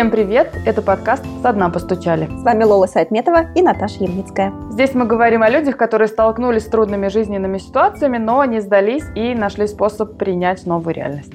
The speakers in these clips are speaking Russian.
Всем привет! Это подкаст «Со дна постучали». С вами Лола Сайтметова и Наташа Ямницкая. Здесь мы говорим о людях, которые столкнулись с трудными жизненными ситуациями, но не сдались и нашли способ принять новую реальность.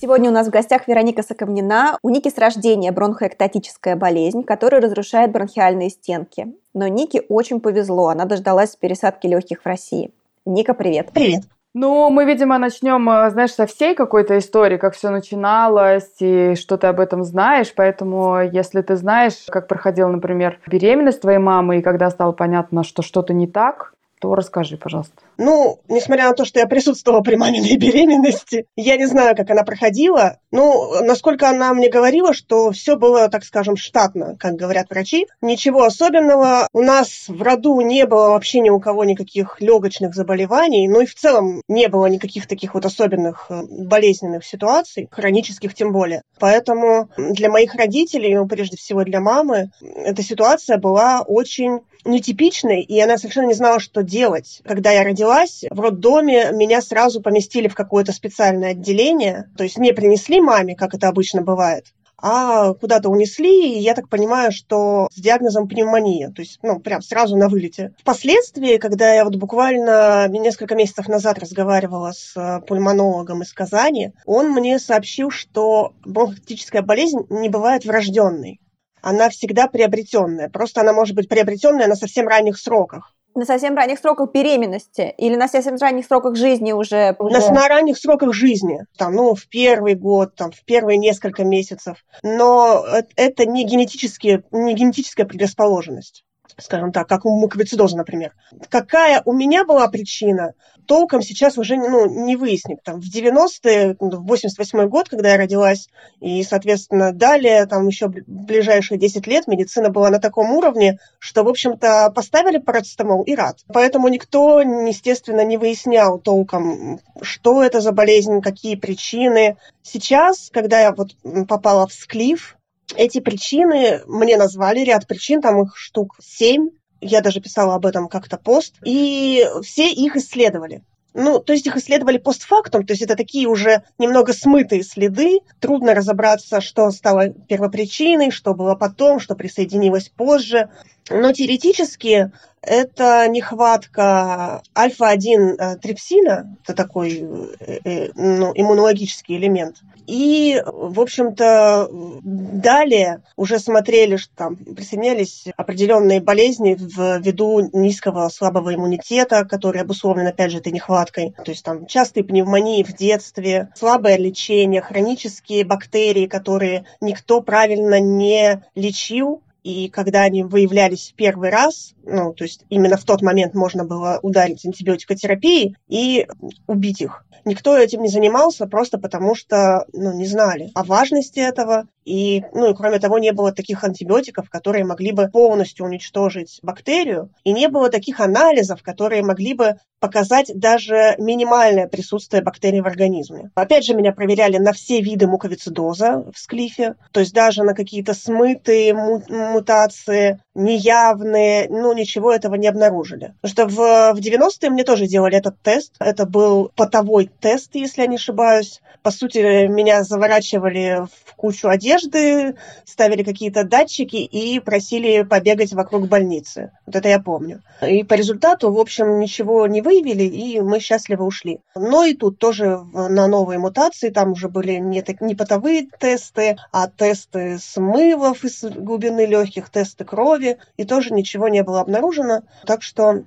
Сегодня у нас в гостях Вероника Соковнина. У Ники с рождения бронхоэктатическая болезнь, которая разрушает бронхиальные стенки. Но Нике очень повезло, она дождалась пересадки легких в России. Ника, привет. Привет. Ну, мы, видимо, начнем, э, знаешь, со всей какой-то истории, как все начиналось и что ты об этом знаешь. Поэтому, если ты знаешь, как проходила, например, беременность твоей мамы, и когда стало понятно, что что-то не так, то расскажи, пожалуйста. Ну, несмотря на то, что я присутствовала при маминой беременности, я не знаю, как она проходила. Ну, насколько она мне говорила, что все было, так скажем, штатно, как говорят врачи. Ничего особенного. У нас в роду не было вообще ни у кого никаких легочных заболеваний, ну и в целом не было никаких таких вот особенных э, болезненных ситуаций, хронических тем более. Поэтому для моих родителей, ну, прежде всего для мамы, эта ситуация была очень нетипичной, и она совершенно не знала, что делать. Когда я родилась, в роддоме меня сразу поместили в какое-то специальное отделение, то есть не принесли маме, как это обычно бывает, а куда-то унесли, и я так понимаю, что с диагнозом пневмония, то есть, ну, прям сразу на вылете. Впоследствии, когда я вот буквально несколько месяцев назад разговаривала с э, пульмонологом из Казани, он мне сообщил, что бронхотическая болезнь не бывает врожденной она всегда приобретенная. Просто она может быть приобретенная на совсем ранних сроках. На совсем ранних сроках беременности или на совсем ранних сроках жизни уже? уже... На, на ранних сроках жизни, там, ну, в первый год, там, в первые несколько месяцев. Но это не, генетические, не генетическая предрасположенность скажем так, как у муковицидоза, например. Какая у меня была причина, толком сейчас уже ну, не выяснить. Там, в 90-е, ну, в 88 год, когда я родилась, и, соответственно, далее, там еще ближайшие 10 лет медицина была на таком уровне, что, в общем-то, поставили парацетамол и рад. Поэтому никто, естественно, не выяснял толком, что это за болезнь, какие причины. Сейчас, когда я вот попала в склиф, эти причины мне назвали, ряд причин, там их штук семь, я даже писала об этом как-то пост, и все их исследовали. Ну, то есть их исследовали постфактум, то есть это такие уже немного смытые следы. Трудно разобраться, что стало первопричиной, что было потом, что присоединилось позже. Но теоретически это нехватка альфа-1 э, трипсина, это такой э, э, ну, иммунологический элемент. И, в общем-то, далее уже смотрели, что там присоединялись определенные болезни ввиду низкого слабого иммунитета, который обусловлен, опять же, этой нехваткой. То есть там частые пневмонии в детстве, слабое лечение, хронические бактерии, которые никто правильно не лечил, и когда они выявлялись в первый раз, ну, то есть именно в тот момент можно было ударить антибиотикотерапией и убить их. Никто этим не занимался просто потому, что ну, не знали о важности этого. И, ну, и кроме того, не было таких антибиотиков, которые могли бы полностью уничтожить бактерию, и не было таких анализов, которые могли бы показать даже минимальное присутствие бактерий в организме. Опять же, меня проверяли на все виды муковицидоза в склифе, то есть даже на какие-то смытые мутации, неявные, ну, ничего этого не обнаружили. Потому что в, в 90-е мне тоже делали этот тест. Это был потовой тест, если я не ошибаюсь. По сути, меня заворачивали в кучу одежды, ставили какие-то датчики и просили побегать вокруг больницы. Вот это я помню. И по результату, в общем, ничего не выявили, и мы счастливо ушли. Но и тут тоже на новые мутации, там уже были не, не потовые тесты, а тесты смывов из глубины легких, тесты крови, и тоже ничего не было обнаружено. Так что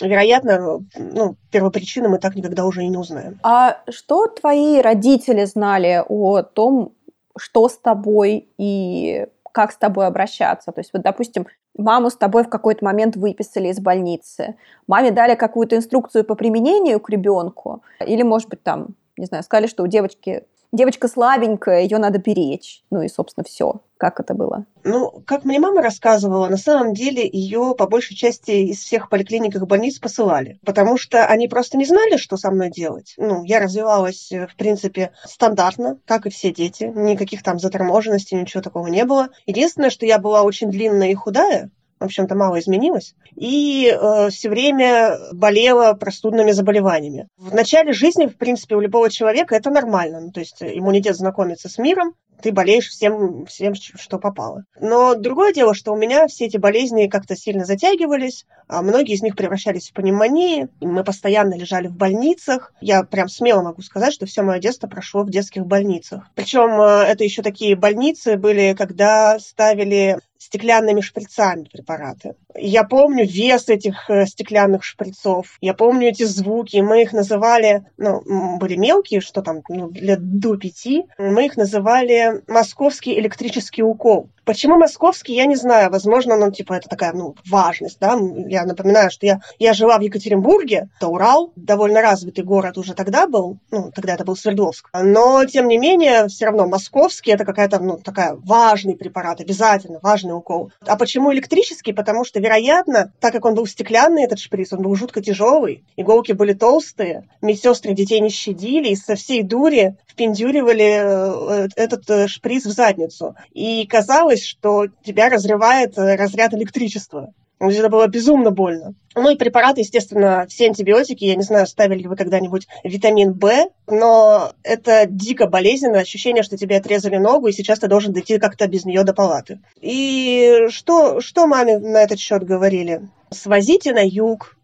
вероятно, ну, первопричины мы так никогда уже и не узнаем. А что твои родители знали о том, что с тобой и как с тобой обращаться? То есть, вот, допустим, маму с тобой в какой-то момент выписали из больницы, маме дали какую-то инструкцию по применению к ребенку, или, может быть, там, не знаю, сказали, что у девочки девочка слабенькая, ее надо беречь. Ну и, собственно, все. Как это было? Ну, как мне мама рассказывала, на самом деле ее по большей части из всех поликлиник и больниц посылали, потому что они просто не знали, что со мной делать. Ну, я развивалась, в принципе, стандартно, как и все дети. Никаких там заторможенностей, ничего такого не было. Единственное, что я была очень длинная и худая, в общем-то, мало изменилось. И э, все время болела простудными заболеваниями. В начале жизни, в принципе, у любого человека это нормально. Ну, то есть иммунитет знакомится с миром, ты болеешь всем, всем, что попало. Но другое дело, что у меня все эти болезни как-то сильно затягивались, а многие из них превращались в пневмонии, мы постоянно лежали в больницах. Я прям смело могу сказать, что все мое детство прошло в детских больницах. Причем э, это еще такие больницы были, когда ставили стеклянными шприцами препараты. Я помню вес этих э, стеклянных шприцов, я помню эти звуки, мы их называли, ну, были мелкие, что там, ну, лет до пяти, мы их называли московский электрический укол. Почему московский, я не знаю. Возможно, ну, типа, это такая, ну, важность, да. Я напоминаю, что я, я жила в Екатеринбурге, это Урал, довольно развитый город уже тогда был, ну, тогда это был Свердловск. Но, тем не менее, все равно московский это какая-то, ну, такая важный препарат, обязательно важный укол. А почему электрический? Потому что, вероятно, так как он был стеклянный, этот шприц, он был жутко тяжелый, иголки были толстые, медсестры детей не щадили и со всей дури впендюривали э, этот э, шприц в задницу. И казалось, казалось, что тебя разрывает э, разряд электричества. Это было безумно больно. Ну и препараты, естественно, все антибиотики. Я не знаю, ставили ли вы когда-нибудь витамин В, но это дико болезненно. Ощущение, что тебе отрезали ногу, и сейчас ты должен дойти как-то без нее до палаты. И что, что маме на этот счет говорили? Свозите на юг,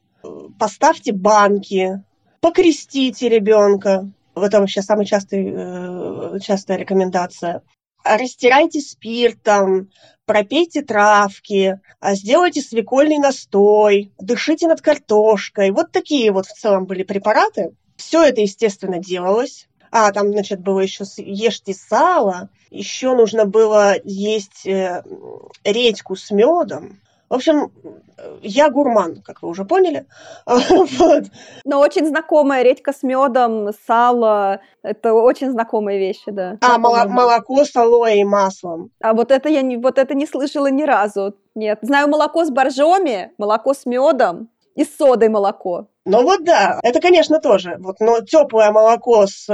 поставьте банки, покрестите ребенка. Это вообще самая частая, э, частая рекомендация растирайте спиртом, пропейте травки, а сделайте свекольный настой, дышите над картошкой. Вот такие вот в целом были препараты. Все это, естественно, делалось. А, там, значит, было еще ешьте сало, еще нужно было есть э, редьку с медом. В общем, я гурман, как вы уже поняли. вот. Но очень знакомая редька с медом, сало. Это очень знакомые вещи, да. А, мол- молоко с алоэ и маслом. А вот это я не, вот это не слышала ни разу. Нет. Знаю молоко с боржоми, молоко с медом и с содой молоко. Ну вот да, это, конечно, тоже. Вот, но теплое молоко с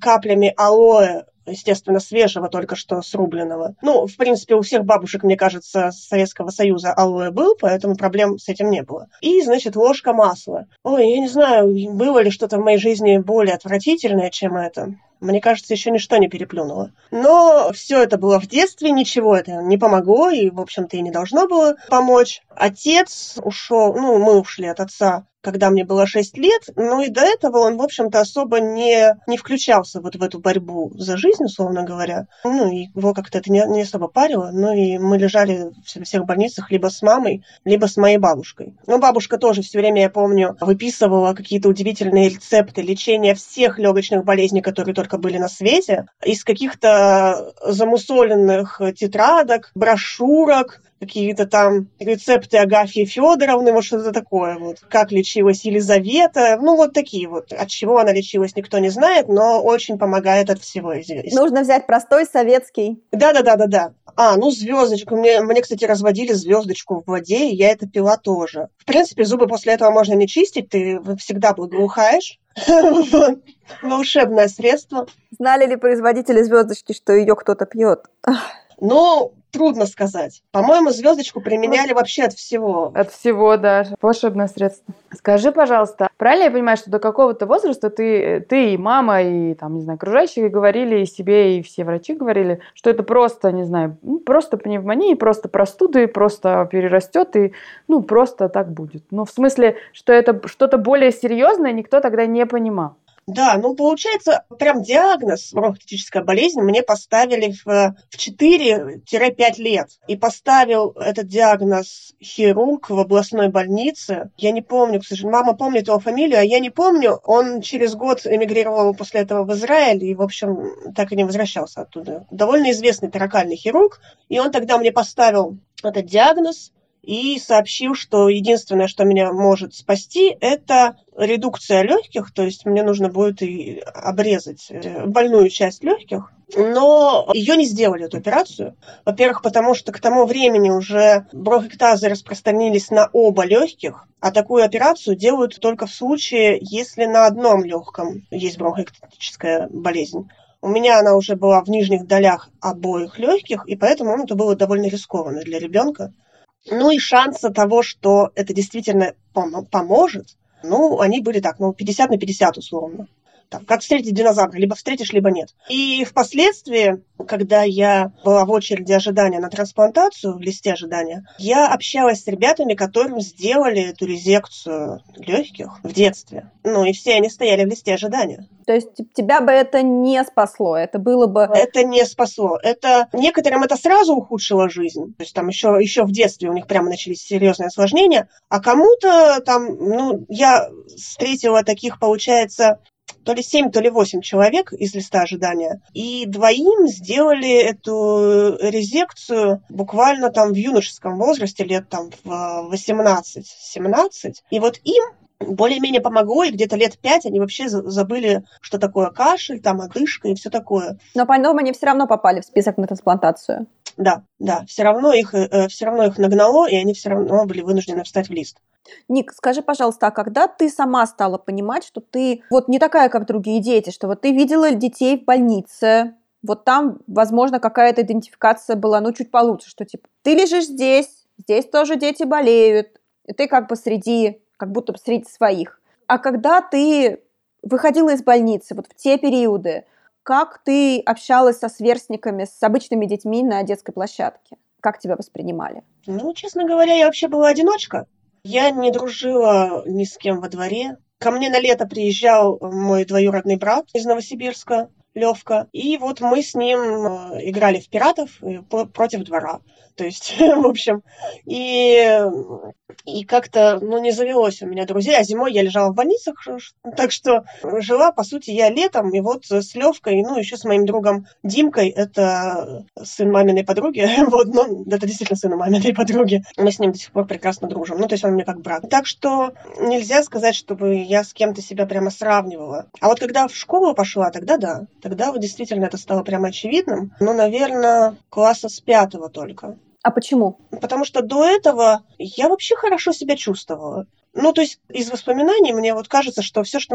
каплями алоэ естественно, свежего, только что срубленного. Ну, в принципе, у всех бабушек, мне кажется, Советского Союза алоэ был, поэтому проблем с этим не было. И, значит, ложка масла. Ой, я не знаю, было ли что-то в моей жизни более отвратительное, чем это. Мне кажется, еще ничто не переплюнуло. Но все это было в детстве, ничего это не помогло, и, в общем-то, и не должно было помочь. Отец ушел, ну, мы ушли от отца когда мне было 6 лет, ну и до этого он, в общем-то, особо не, не включался вот в эту борьбу за жизнь, условно говоря. Ну, и его как-то это не, не особо парило, ну и мы лежали в всех больницах либо с мамой, либо с моей бабушкой. Но бабушка тоже все время, я помню, выписывала какие-то удивительные рецепты лечения всех легочных болезней, которые только были на свете, из каких-то замусоленных тетрадок, брошюрок, какие-то там рецепты Агафьи Федоровны, вот что-то такое вот. Как лечилась Елизавета, ну вот такие вот. От чего она лечилась, никто не знает, но очень помогает от всего известно. Нужно взять простой советский. Да-да-да-да-да. А, ну звездочку. Мне, мне, кстати, разводили звездочку в воде, и я это пила тоже. В принципе, зубы после этого можно не чистить, ты всегда благоухаешь. Волшебное средство. Знали ли производители звездочки, что ее кто-то пьет? Ну, трудно сказать. По-моему, звездочку применяли вообще от всего. От всего, да. Волшебное средство. Скажи, пожалуйста, правильно я понимаю, что до какого-то возраста ты, ты и мама, и там, не знаю, окружающие говорили, и себе, и все врачи говорили, что это просто, не знаю, ну, просто пневмония, просто простуды, просто перерастет, и, ну, просто так будет. Ну, в смысле, что это что-то более серьезное никто тогда не понимал. Да, ну получается, прям диагноз бронхолитическая болезнь мне поставили в, в 4-5 лет. И поставил этот диагноз хирург в областной больнице. Я не помню, к сожалению, мама помнит его фамилию, а я не помню. Он через год эмигрировал после этого в Израиль и, в общем, так и не возвращался оттуда. Довольно известный таракальный хирург. И он тогда мне поставил этот диагноз и сообщил, что единственное, что меня может спасти, это редукция легких, то есть мне нужно будет и обрезать э, больную часть легких. Но ее не сделали, эту операцию. Во-первых, потому что к тому времени уже бронхектазы распространились на оба легких, а такую операцию делают только в случае, если на одном легком есть бронхоэктическая болезнь. У меня она уже была в нижних долях обоих легких, и поэтому это было довольно рискованно для ребенка. Ну и шанса того, что это действительно поможет, ну, они были так, ну, 50 на 50 условно там, как встретить динозавра, либо встретишь, либо нет. И впоследствии, когда я была в очереди ожидания на трансплантацию, в листе ожидания, я общалась с ребятами, которым сделали эту резекцию легких в детстве. Ну и все они стояли в листе ожидания. То есть тебя бы это не спасло, это было бы... Это не спасло. Это некоторым это сразу ухудшило жизнь. То есть там еще, еще в детстве у них прямо начались серьезные осложнения, а кому-то там, ну, я встретила таких, получается, то ли 7, то ли 8 человек из листа ожидания. И двоим сделали эту резекцию буквально там в юношеском возрасте, лет там в 18-17. И вот им более-менее помогло, и где-то лет пять они вообще забыли, что такое кашель, там одышка и все такое. Но потом они все равно попали в список на трансплантацию. Да, да, все равно их, э, все равно их нагнало, и они все равно были вынуждены встать в лист. Ник, скажи, пожалуйста, а когда ты сама стала понимать, что ты вот не такая, как другие дети, что вот ты видела детей в больнице, вот там, возможно, какая-то идентификация была, ну, чуть получше, что типа ты лежишь здесь, здесь тоже дети болеют, и ты как бы среди, как будто среди своих. А когда ты выходила из больницы, вот в те периоды, как ты общалась со сверстниками, с обычными детьми на детской площадке? Как тебя воспринимали? Ну, честно говоря, я вообще была одиночка. Я не дружила ни с кем во дворе. Ко мне на лето приезжал мой двоюродный брат из Новосибирска, Левка. И вот мы с ним э, играли в пиратов против двора. То есть, в общем, и, и как-то, ну, не завелось у меня друзей, а зимой я лежала в больницах, так что жила, по сути, я летом, и вот с Левкой, ну, еще с моим другом Димкой, это сын маминой подруги, вот, ну, это действительно сын маминой подруги, мы с ним до сих пор прекрасно дружим, ну, то есть он мне как брат. Так что нельзя сказать, чтобы я с кем-то себя прямо сравнивала. А вот когда в школу пошла, тогда да, тогда вот действительно это стало прямо очевидным, ну, наверное, класса с пятого только. А почему? Потому что до этого я вообще хорошо себя чувствовала. Ну, то есть из воспоминаний мне вот кажется, что все, что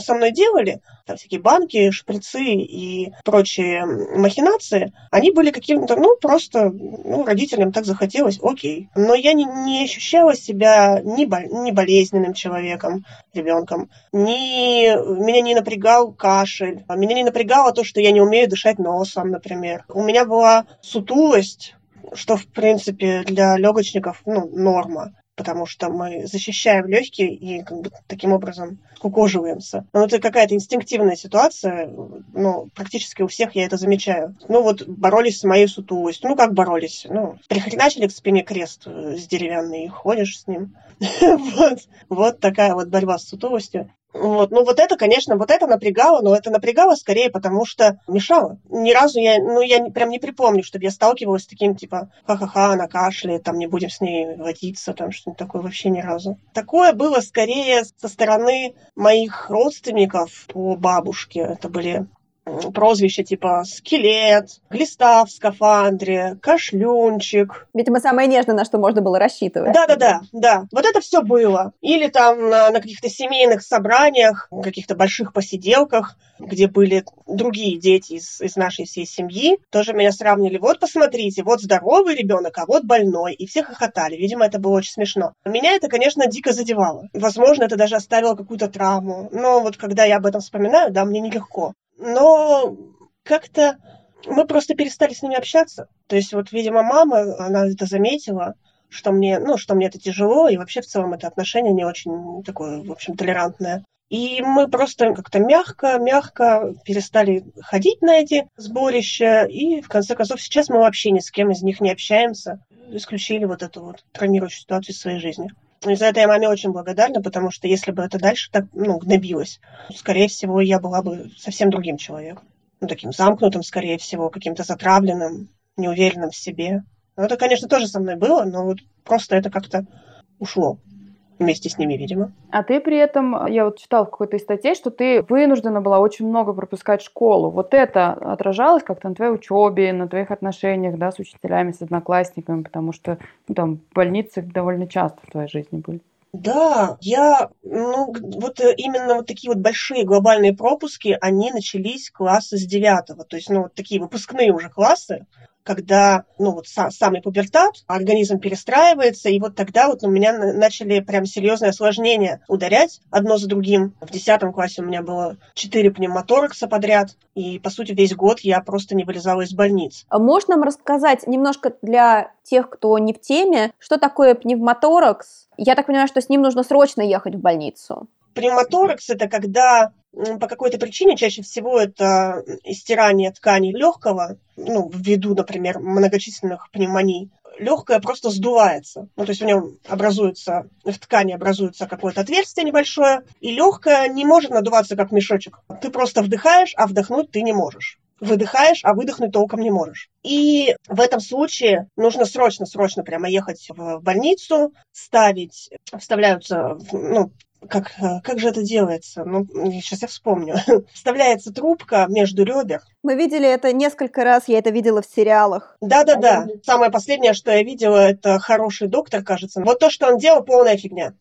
со мной делали, там всякие банки, шприцы и прочие махинации, они были каким-то, ну, просто, ну, родителям так захотелось, окей. Но я не, не ощущала себя ни, бол, ни болезненным человеком, ребенком, ни, меня не напрягал кашель, меня не напрягало то, что я не умею дышать носом, например. У меня была сутулость, что, в принципе, для легочников ну, норма потому что мы защищаем легкие и как бы таким образом кукоживаемся. Но это какая-то инстинктивная ситуация, ну, практически у всех я это замечаю. Ну, вот боролись с моей сутулостью. Ну, как боролись? Ну, прихреначили к спине крест э, с деревянный и ходишь с ним. вот. такая вот борьба с сутулостью. Вот. Ну, вот это, конечно, вот это напрягало, но это напрягало скорее, потому что мешало. Ни разу я, ну, я прям не припомню, чтобы я сталкивалась с таким, типа, ха-ха-ха, она кашляет, там, не будем с ней водиться, там, что-нибудь такое вообще ни разу. Такое было скорее со стороны моих родственников по бабушке. Это были прозвища типа скелет, глиста в скафандре, кашлюнчик. Видимо, самое нежное, на что можно было рассчитывать. Да-да-да, да. Вот это все было. Или там на, на каких-то семейных собраниях, каких-то больших посиделках, где были другие дети из, из нашей всей семьи, тоже меня сравнили. Вот посмотрите, вот здоровый ребенок, а вот больной. И все хохотали. Видимо, это было очень смешно. Меня это, конечно, дико задевало. Возможно, это даже оставило какую-то травму. Но вот когда я об этом вспоминаю, да, мне нелегко но как-то мы просто перестали с ними общаться. То есть вот, видимо, мама, она это заметила, что мне, ну, что мне это тяжело, и вообще в целом это отношение не очень такое, в общем, толерантное. И мы просто как-то мягко-мягко перестали ходить на эти сборища, и в конце концов сейчас мы вообще ни с кем из них не общаемся, исключили вот эту вот травмирующую ситуацию в своей жизни. И за это я маме очень благодарна, потому что если бы это дальше так, ну, гнобилось, скорее всего, я была бы совсем другим человеком. Ну, таким замкнутым, скорее всего, каким-то затравленным, неуверенным в себе. Ну, это, конечно, тоже со мной было, но вот просто это как-то ушло вместе с ними, видимо. А ты при этом, я вот читала в какой-то статье, что ты вынуждена была очень много пропускать школу. Вот это отражалось как-то на твоей учебе, на твоих отношениях, да, с учителями, с одноклассниками, потому что ну, там больницы довольно часто в твоей жизни были. Да, я, ну, вот э, именно вот такие вот большие глобальные пропуски, они начались класса с девятого, то есть, ну, вот такие выпускные уже классы, когда, ну, вот сам, самый пубертат, организм перестраивается, и вот тогда вот у меня начали прям серьезные осложнения ударять одно за другим. В десятом классе у меня было четыре пневмоторакса подряд, и, по сути, весь год я просто не вылезала из больниц. А можно нам рассказать немножко для тех, кто не в теме, что такое пневмоторакс? Я так понимаю, что с ним нужно срочно ехать в больницу. Пневмоторакс – это когда по какой-то причине, чаще всего это истирание тканей легкого, ну, ввиду, например, многочисленных пневмоний, легкое просто сдувается. Ну, то есть в нем образуется, в ткани образуется какое-то отверстие небольшое, и легкое не может надуваться как мешочек. Ты просто вдыхаешь, а вдохнуть ты не можешь выдыхаешь, а выдохнуть толком не можешь. И в этом случае нужно срочно-срочно прямо ехать в больницу, ставить, вставляются ну, как, э, как же это делается? Ну, сейчас я вспомню. Вставляется трубка между ребер. Мы видели это несколько раз, я это видела в сериалах. Да-да-да. Самое последнее, что я видела, это «Хороший доктор», кажется. Вот то, что он делал, полная фигня.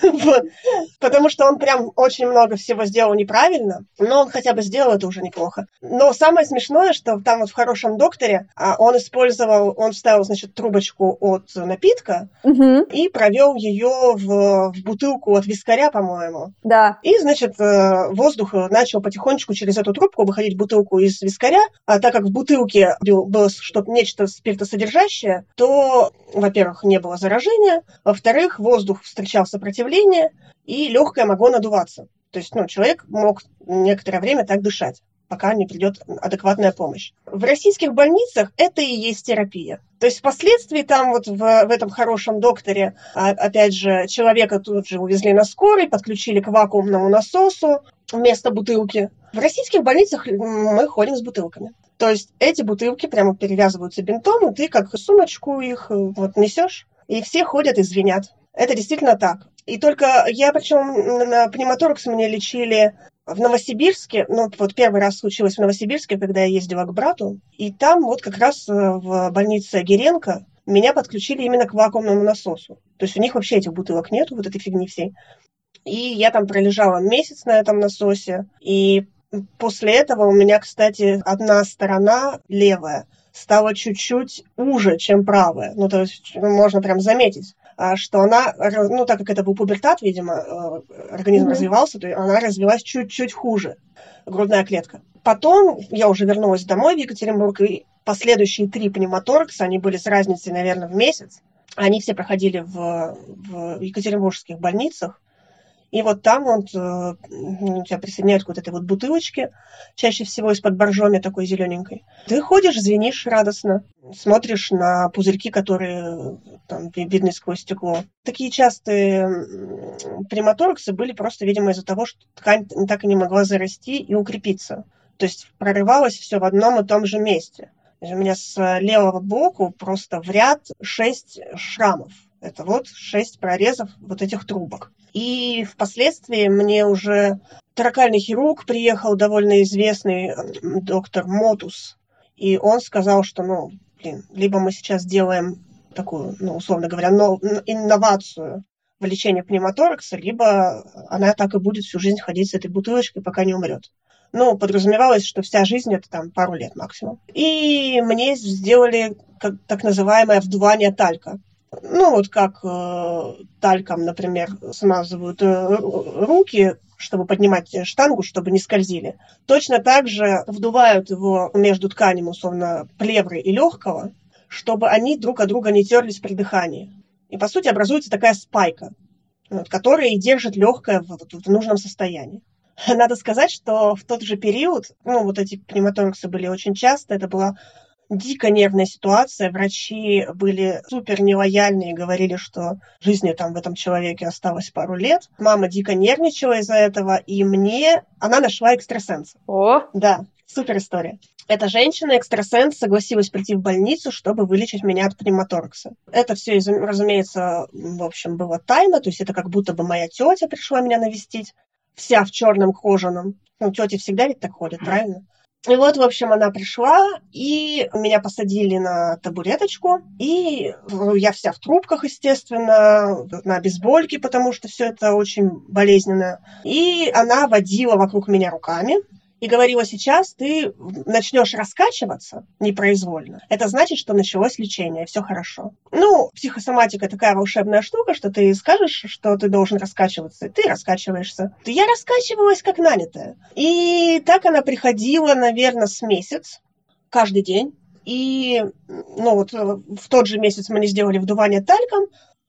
Потому что он прям очень много всего сделал неправильно, но он хотя бы сделал это уже неплохо. Но самое смешное, что там вот в «Хорошем докторе» а, он использовал, он вставил, значит, трубочку от напитка и провел ее в бутылку от вискаря по-моему. Да. И, значит, э, воздух начал потихонечку через эту трубку выходить бутылку из вискаря, а так как в бутылке было что-то, нечто спиртосодержащее, то, во-первых, не было заражения, во-вторых, воздух встречал сопротивление, и легкое могло надуваться. То есть, ну, человек мог некоторое время так дышать пока не придет адекватная помощь. В российских больницах это и есть терапия. То есть впоследствии там вот в, в этом хорошем докторе, а, опять же, человека тут же увезли на скорой, подключили к вакуумному насосу вместо бутылки. В российских больницах мы ходим с бутылками. То есть эти бутылки прямо перевязываются бинтом, и ты как сумочку их э, вот несешь, и все ходят и звенят. Это действительно так. И только я, причем на пневмоторакс мне лечили в Новосибирске, ну вот первый раз случилось в Новосибирске, когда я ездила к брату, и там вот как раз э, в больнице Геренко меня подключили именно к вакуумному насосу. То есть у них вообще этих бутылок нету, вот этой фигни всей. И я там пролежала месяц на этом насосе, и после этого у меня, кстати, одна сторона левая стала чуть-чуть уже, чем правая. Ну, то есть можно прям заметить. А, что она, ну, так как это был пубертат, видимо, э, организм mm-hmm. развивался, то она развилась чуть-чуть хуже, грудная клетка. Потом я уже вернулась домой в Екатеринбург, и последующие три пневмоторакса, они были с разницей, наверное, в месяц, они все проходили в, в екатеринбургских больницах, и вот там он э, ну, тебя присоединяют к вот этой вот бутылочке, чаще всего из-под боржоми такой зелененькой. Ты ходишь, звенишь радостно, смотришь на пузырьки, которые там видны сквозь стекло. Такие частые приматораксы были просто, видимо, из-за того, что ткань так и не могла зарасти и укрепиться. То есть прорывалось все в одном и том же месте. У меня с левого боку просто в ряд шесть шрамов. Это вот шесть прорезов вот этих трубок. И впоследствии мне уже торакальный хирург приехал, довольно известный доктор Мотус. И он сказал, что, ну, блин, либо мы сейчас делаем такую, ну, условно говоря, но, инновацию в лечении пневмоторакса, либо она так и будет всю жизнь ходить с этой бутылочкой, пока не умрет. Ну, подразумевалось, что вся жизнь это там пару лет максимум. И мне сделали как, так называемое вдувание талька. Ну, вот как э, тальком, например, смазывают э, руки, чтобы поднимать штангу, чтобы не скользили. Точно так же вдувают его между тканями, условно, плевры и легкого, чтобы они друг от друга не терлись при дыхании. И, по сути, образуется такая спайка, вот, которая и держит легкое в, в, нужном состоянии. Надо сказать, что в тот же период, ну, вот эти пневмотораксы были очень часто, это была дико нервная ситуация. Врачи были супер нелояльные и говорили, что жизни там в этом человеке осталось пару лет. Мама дико нервничала из-за этого, и мне она нашла экстрасенса. О! Да, супер история. Эта женщина, экстрасенс, согласилась прийти в больницу, чтобы вылечить меня от пневмоторакса. Это все, разумеется, в общем, было тайно, то есть это как будто бы моя тетя пришла меня навестить, вся в черном кожаном. Ну, тети всегда ведь так ходят, правильно? И вот, в общем, она пришла, и меня посадили на табуреточку, и я вся в трубках, естественно, на обезбольке, потому что все это очень болезненно. И она водила вокруг меня руками, и говорила, сейчас ты начнешь раскачиваться непроизвольно. Это значит, что началось лечение, все хорошо. Ну, психосоматика такая волшебная штука, что ты скажешь, что ты должен раскачиваться, ты раскачиваешься. Я раскачивалась как нанятая. И так она приходила, наверное, с месяц, каждый день. И ну вот в тот же месяц мы не сделали вдувание тальком,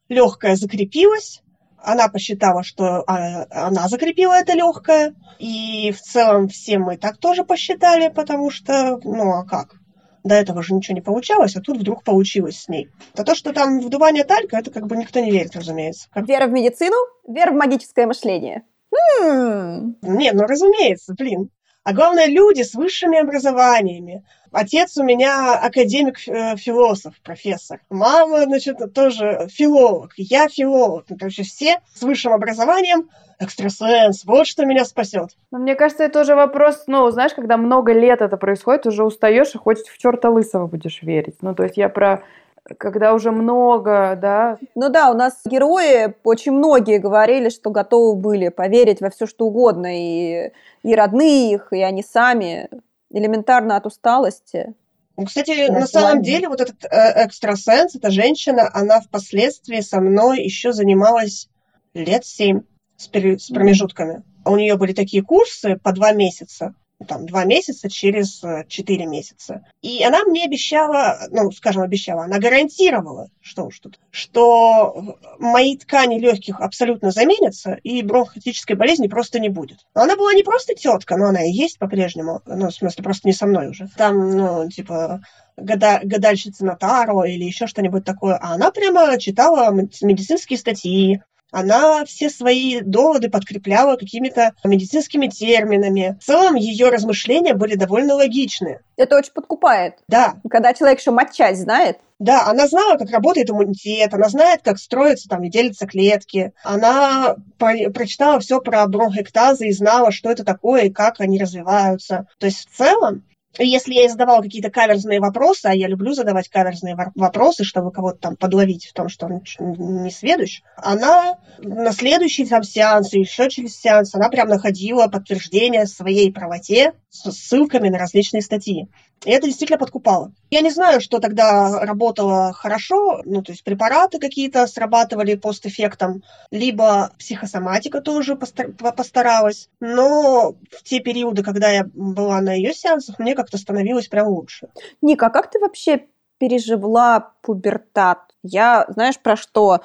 легкое закрепилось, она посчитала, что а, она закрепила это легкое, и в целом все мы так тоже посчитали, потому что, ну а как? До этого же ничего не получалось, а тут вдруг получилось с ней. А то, что там вдувание талька, это как бы никто не верит, разумеется. Как... Вера в медицину, вера в магическое мышление. М-м. Не, ну разумеется, блин. А главное, люди с высшими образованиями. Отец у меня академик-философ, э, профессор. Мама, значит, тоже филолог. Я филолог. Ну, короче, все с высшим образованием. Экстрасенс, вот что меня спасет. Но мне кажется, это уже вопрос, ну, знаешь, когда много лет это происходит, уже устаешь и хоть в черта лысого будешь верить. Ну, то есть я про когда уже много, да. Ну да, у нас герои, очень многие говорили, что готовы были поверить во все, что угодно, и, и родные их, и они сами, элементарно от усталости. Ну, кстати, на самом деле, вот этот э, экстрасенс, эта женщина, она впоследствии со мной еще занималась лет семь с, промежутками. У нее были такие курсы по два месяца там, два месяца через э, четыре месяца. И она мне обещала, ну, скажем, обещала, она гарантировала, что уж тут, что мои ткани легких абсолютно заменятся, и бронхотической болезни просто не будет. Но она была не просто тетка, но она и есть по-прежнему, ну, в смысле, просто не со мной уже. Там, ну, типа, года, гадальщица на Таро или еще что-нибудь такое. А она прямо читала медицинские статьи, она все свои доводы подкрепляла какими-то медицинскими терминами. В целом ее размышления были довольно логичны. Это очень подкупает. Да. Когда человек еще матчасть знает. Да, она знала, как работает иммунитет, она знает, как строятся там и делятся клетки. Она про- прочитала все про бронхоэктазы и знала, что это такое и как они развиваются. То есть в целом если я задавала какие-то каверзные вопросы, а я люблю задавать каверзные вопросы, чтобы кого-то там подловить в том, что он не сведущ, она на следующий там сеанс еще через сеанс, она прям находила подтверждение своей правоте с ссылками на различные статьи. И это действительно подкупало. Я не знаю, что тогда работало хорошо, ну, то есть препараты какие-то срабатывали постэффектом, либо психосоматика тоже постаралась, но в те периоды, когда я была на ее сеансах, мне как-то становилось прям лучше. Ника, а как ты вообще переживала пубертат? Я, знаешь, про что?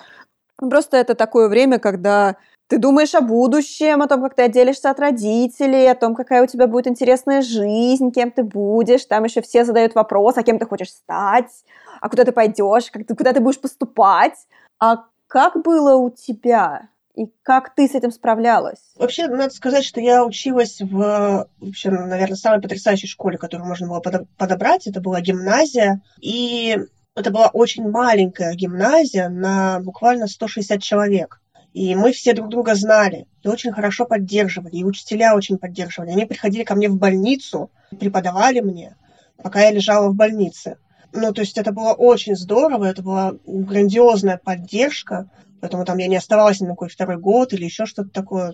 Просто это такое время, когда ты думаешь о будущем, о том, как ты отделишься от родителей, о том, какая у тебя будет интересная жизнь, кем ты будешь. Там еще все задают вопрос, а кем ты хочешь стать, а куда ты пойдешь, как ты, куда ты будешь поступать. А как было у тебя? И как ты с этим справлялась? Вообще, надо сказать, что я училась в, вообще, наверное, самой потрясающей школе, которую можно было подобрать. Это была гимназия. И это была очень маленькая гимназия на буквально 160 человек. И мы все друг друга знали и очень хорошо поддерживали, и учителя очень поддерживали. Они приходили ко мне в больницу, преподавали мне, пока я лежала в больнице. Ну, то есть это было очень здорово, это была грандиозная поддержка, поэтому там я не оставалась на какой второй год или еще что-то такое.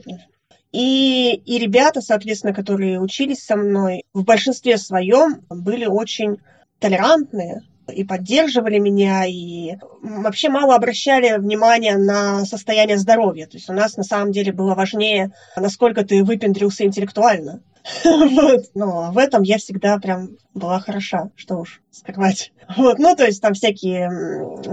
И, и ребята, соответственно, которые учились со мной, в большинстве своем были очень толерантные, и поддерживали меня, и вообще мало обращали внимания на состояние здоровья. То есть у нас на самом деле было важнее, насколько ты выпендрился интеллектуально. Вот. Но в этом я всегда прям была хороша, что уж скрывать. Вот, ну, то есть там всякие,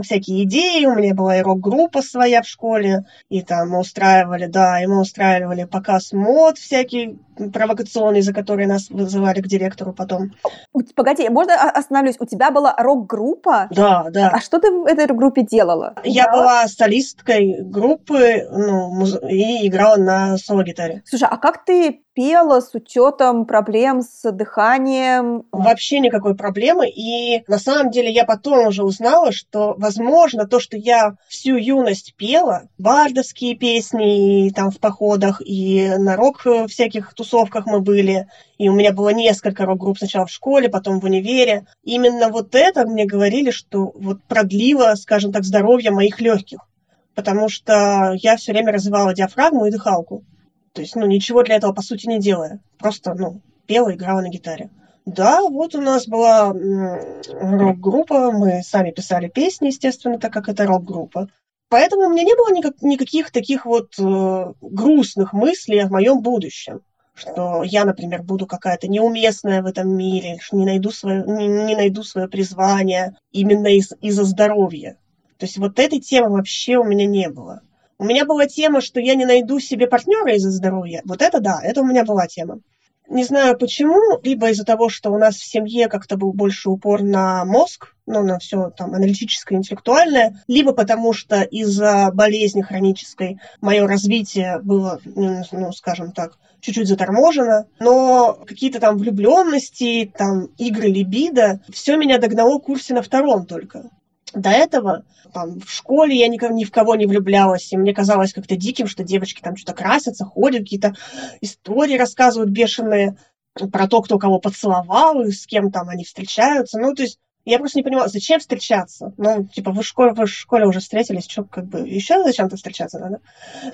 всякие идеи, у меня была и рок-группа своя в школе, и там мы устраивали, да, и мы устраивали показ мод всякий провокационный, за который нас вызывали к директору потом. Погоди, можно остановлюсь? У тебя была рок-группа? Да, да. А что ты в этой группе делала? Я да. была солисткой группы, ну, и играла на соло-гитаре. Слушай, а как ты пела с учетом проблем с дыханием? Вообще никакой проблемы. И на самом деле я потом уже узнала, что, возможно, то, что я всю юность пела, бардовские песни и там в походах, и на рок э, всяких тусовках мы были, и у меня было несколько рок-групп сначала в школе, потом в универе. Именно вот это мне говорили, что вот продлило, скажем так, здоровье моих легких. Потому что я все время развивала диафрагму и дыхалку. То есть, ну, ничего для этого, по сути, не делая. Просто, ну, пела, играла на гитаре. Да, вот у нас была рок-группа, мы сами писали песни, естественно, так как это рок-группа. Поэтому у меня не было никак, никаких таких вот э, грустных мыслей о моем будущем. Что я, например, буду какая-то неуместная в этом мире, что не найду свое, не, не найду свое призвание именно из, из-за здоровья. То есть вот этой темы вообще у меня не было. У меня была тема, что я не найду себе партнера из-за здоровья. Вот это да, это у меня была тема. Не знаю почему, либо из-за того, что у нас в семье как-то был больше упор на мозг, ну, на все там аналитическое, интеллектуальное, либо потому что из-за болезни хронической мое развитие было, ну, ну, скажем так, чуть-чуть заторможено, но какие-то там влюбленности, там игры либидо, все меня догнало в курсе на втором только. До этого там, в школе я никого, ни в кого не влюблялась, и мне казалось как-то диким, что девочки там что-то красятся, ходят, какие-то истории рассказывают бешеные про то, кто кого поцеловал, и с кем там они встречаются. Ну, то есть я просто не понимала, зачем встречаться? Ну, типа, вы в школе, вы в школе уже встретились, что, как бы, еще зачем-то встречаться надо?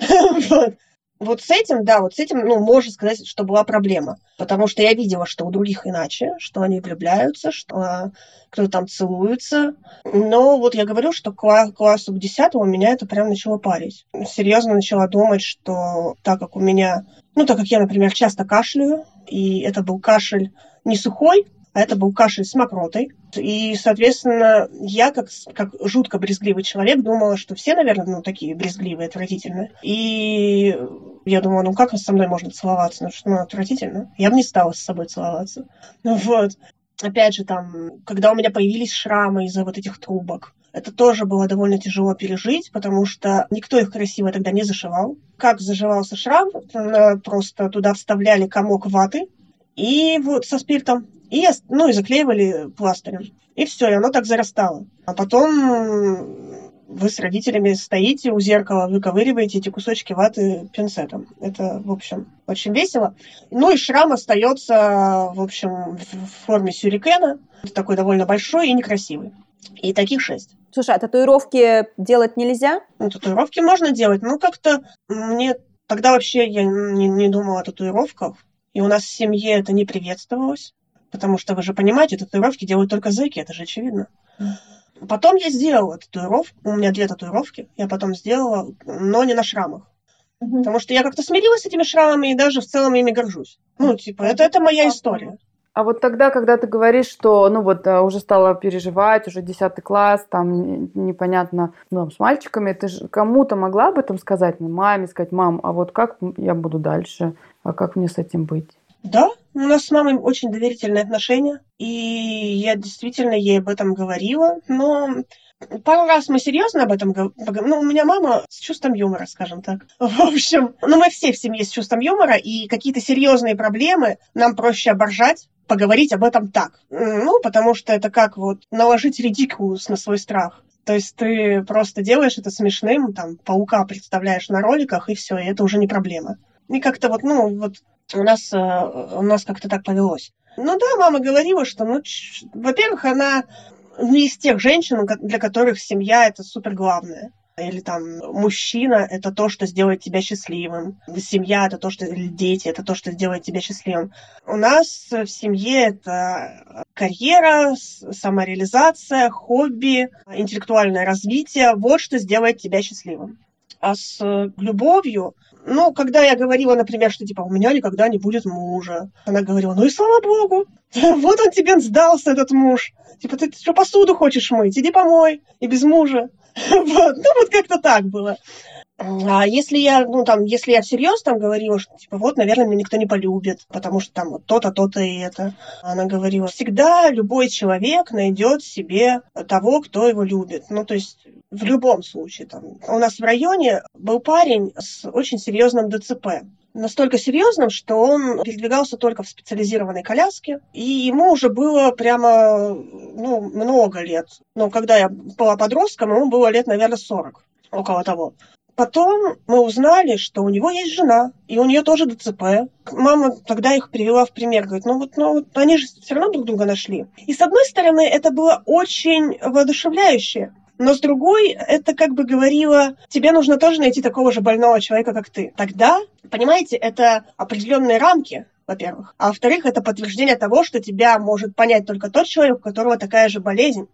Вот с этим, да, вот с этим, ну, можно сказать, что была проблема. Потому что я видела, что у других иначе, что они влюбляются, что кто-то там целуется. Но вот я говорю, что к классу к десятому меня это прям начало парить. Серьезно начала думать, что так как у меня, ну, так как я, например, часто кашляю, и это был кашель не сухой, а это был кашель с мокротой. И, соответственно, я, как, как жутко брезгливый человек, думала, что все, наверное, ну, такие брезгливые, отвратительные. И я думала, ну как со мной можно целоваться? Ну, что ну, отвратительно. Я бы не стала с собой целоваться. Вот. Опять же, там, когда у меня появились шрамы из-за вот этих трубок, это тоже было довольно тяжело пережить, потому что никто их красиво тогда не зашивал. Как заживался шрам? Просто туда вставляли комок ваты, и вот со спиртом, и, ну, и заклеивали пластырем. И все, и оно так зарастало. А потом вы с родителями стоите у зеркала, выковыриваете эти кусочки ваты пинцетом. Это, в общем, очень весело. Ну и шрам остается, в общем, в форме сюрикена. Такой довольно большой и некрасивый. И таких шесть. Слушай, а татуировки делать нельзя? Ну, татуировки можно делать. Ну, как-то мне тогда вообще я не, не думала о татуировках. И у нас в семье это не приветствовалось. Потому что, вы же понимаете, татуировки делают только зэки, это же очевидно. Потом я сделала татуировку, у меня две татуировки, я потом сделала, но не на шрамах. Угу. Потому что я как-то смирилась с этими шрамами и даже в целом ими горжусь. Ну, типа, это, это моя история. А вот тогда, когда ты говоришь, что, ну вот, а, уже стала переживать, уже 10 класс, там непонятно, ну, с мальчиками, ты же кому-то могла об этом сказать, ну, маме сказать, мам, а вот как я буду дальше, а как мне с этим быть? Да, у нас с мамой очень доверительные отношения, и я действительно ей об этом говорила, но Пару раз мы серьезно об этом говорим. Ну, у меня мама с чувством юмора, скажем так. В общем, ну, мы все в семье с чувством юмора, и какие-то серьезные проблемы нам проще оборжать, поговорить об этом так. Ну, потому что это как вот наложить редикулус на свой страх. То есть ты просто делаешь это смешным, там, паука представляешь на роликах, и все, и это уже не проблема. И как-то вот, ну, вот у нас, э, у нас как-то так повелось. Ну да, мама говорила, что, ну, во-первых, она ну, из тех женщин, для которых семья это супер главное. Или там мужчина – это то, что сделает тебя счастливым. Семья – это то, что… Или дети – это то, что сделает тебя счастливым. У нас в семье это карьера, самореализация, хобби, интеллектуальное развитие. Вот что сделает тебя счастливым. А с любовью ну, когда я говорила, например, что типа у меня никогда не будет мужа, она говорила, ну и слава богу, вот он тебе сдался, этот муж. Типа, ты что, посуду хочешь мыть? Иди помой. И без мужа. Вот. Ну, вот как-то так было. А если я, ну, там, если я всерьез там говорила, что, типа, вот, наверное, меня никто не полюбит, потому что там вот то-то, то-то и это. Она говорила, всегда любой человек найдет себе того, кто его любит. Ну, то есть, в любом случае. Там. У нас в районе был парень с очень серьезным ДЦП настолько серьезным, что он передвигался только в специализированной коляске, и ему уже было прямо ну, много лет. Но когда я была подростком, ему было лет, наверное, 40, около того. Потом мы узнали, что у него есть жена, и у нее тоже ДЦП. Мама тогда их привела в пример, говорит, ну вот, ну вот они же все равно друг друга нашли. И с одной стороны, это было очень воодушевляюще, но с другой, это как бы говорило, тебе нужно тоже найти такого же больного человека, как ты. Тогда, понимаете, это определенные рамки, во-первых. А во-вторых, это подтверждение того, что тебя может понять только тот человек, у которого такая же болезнь,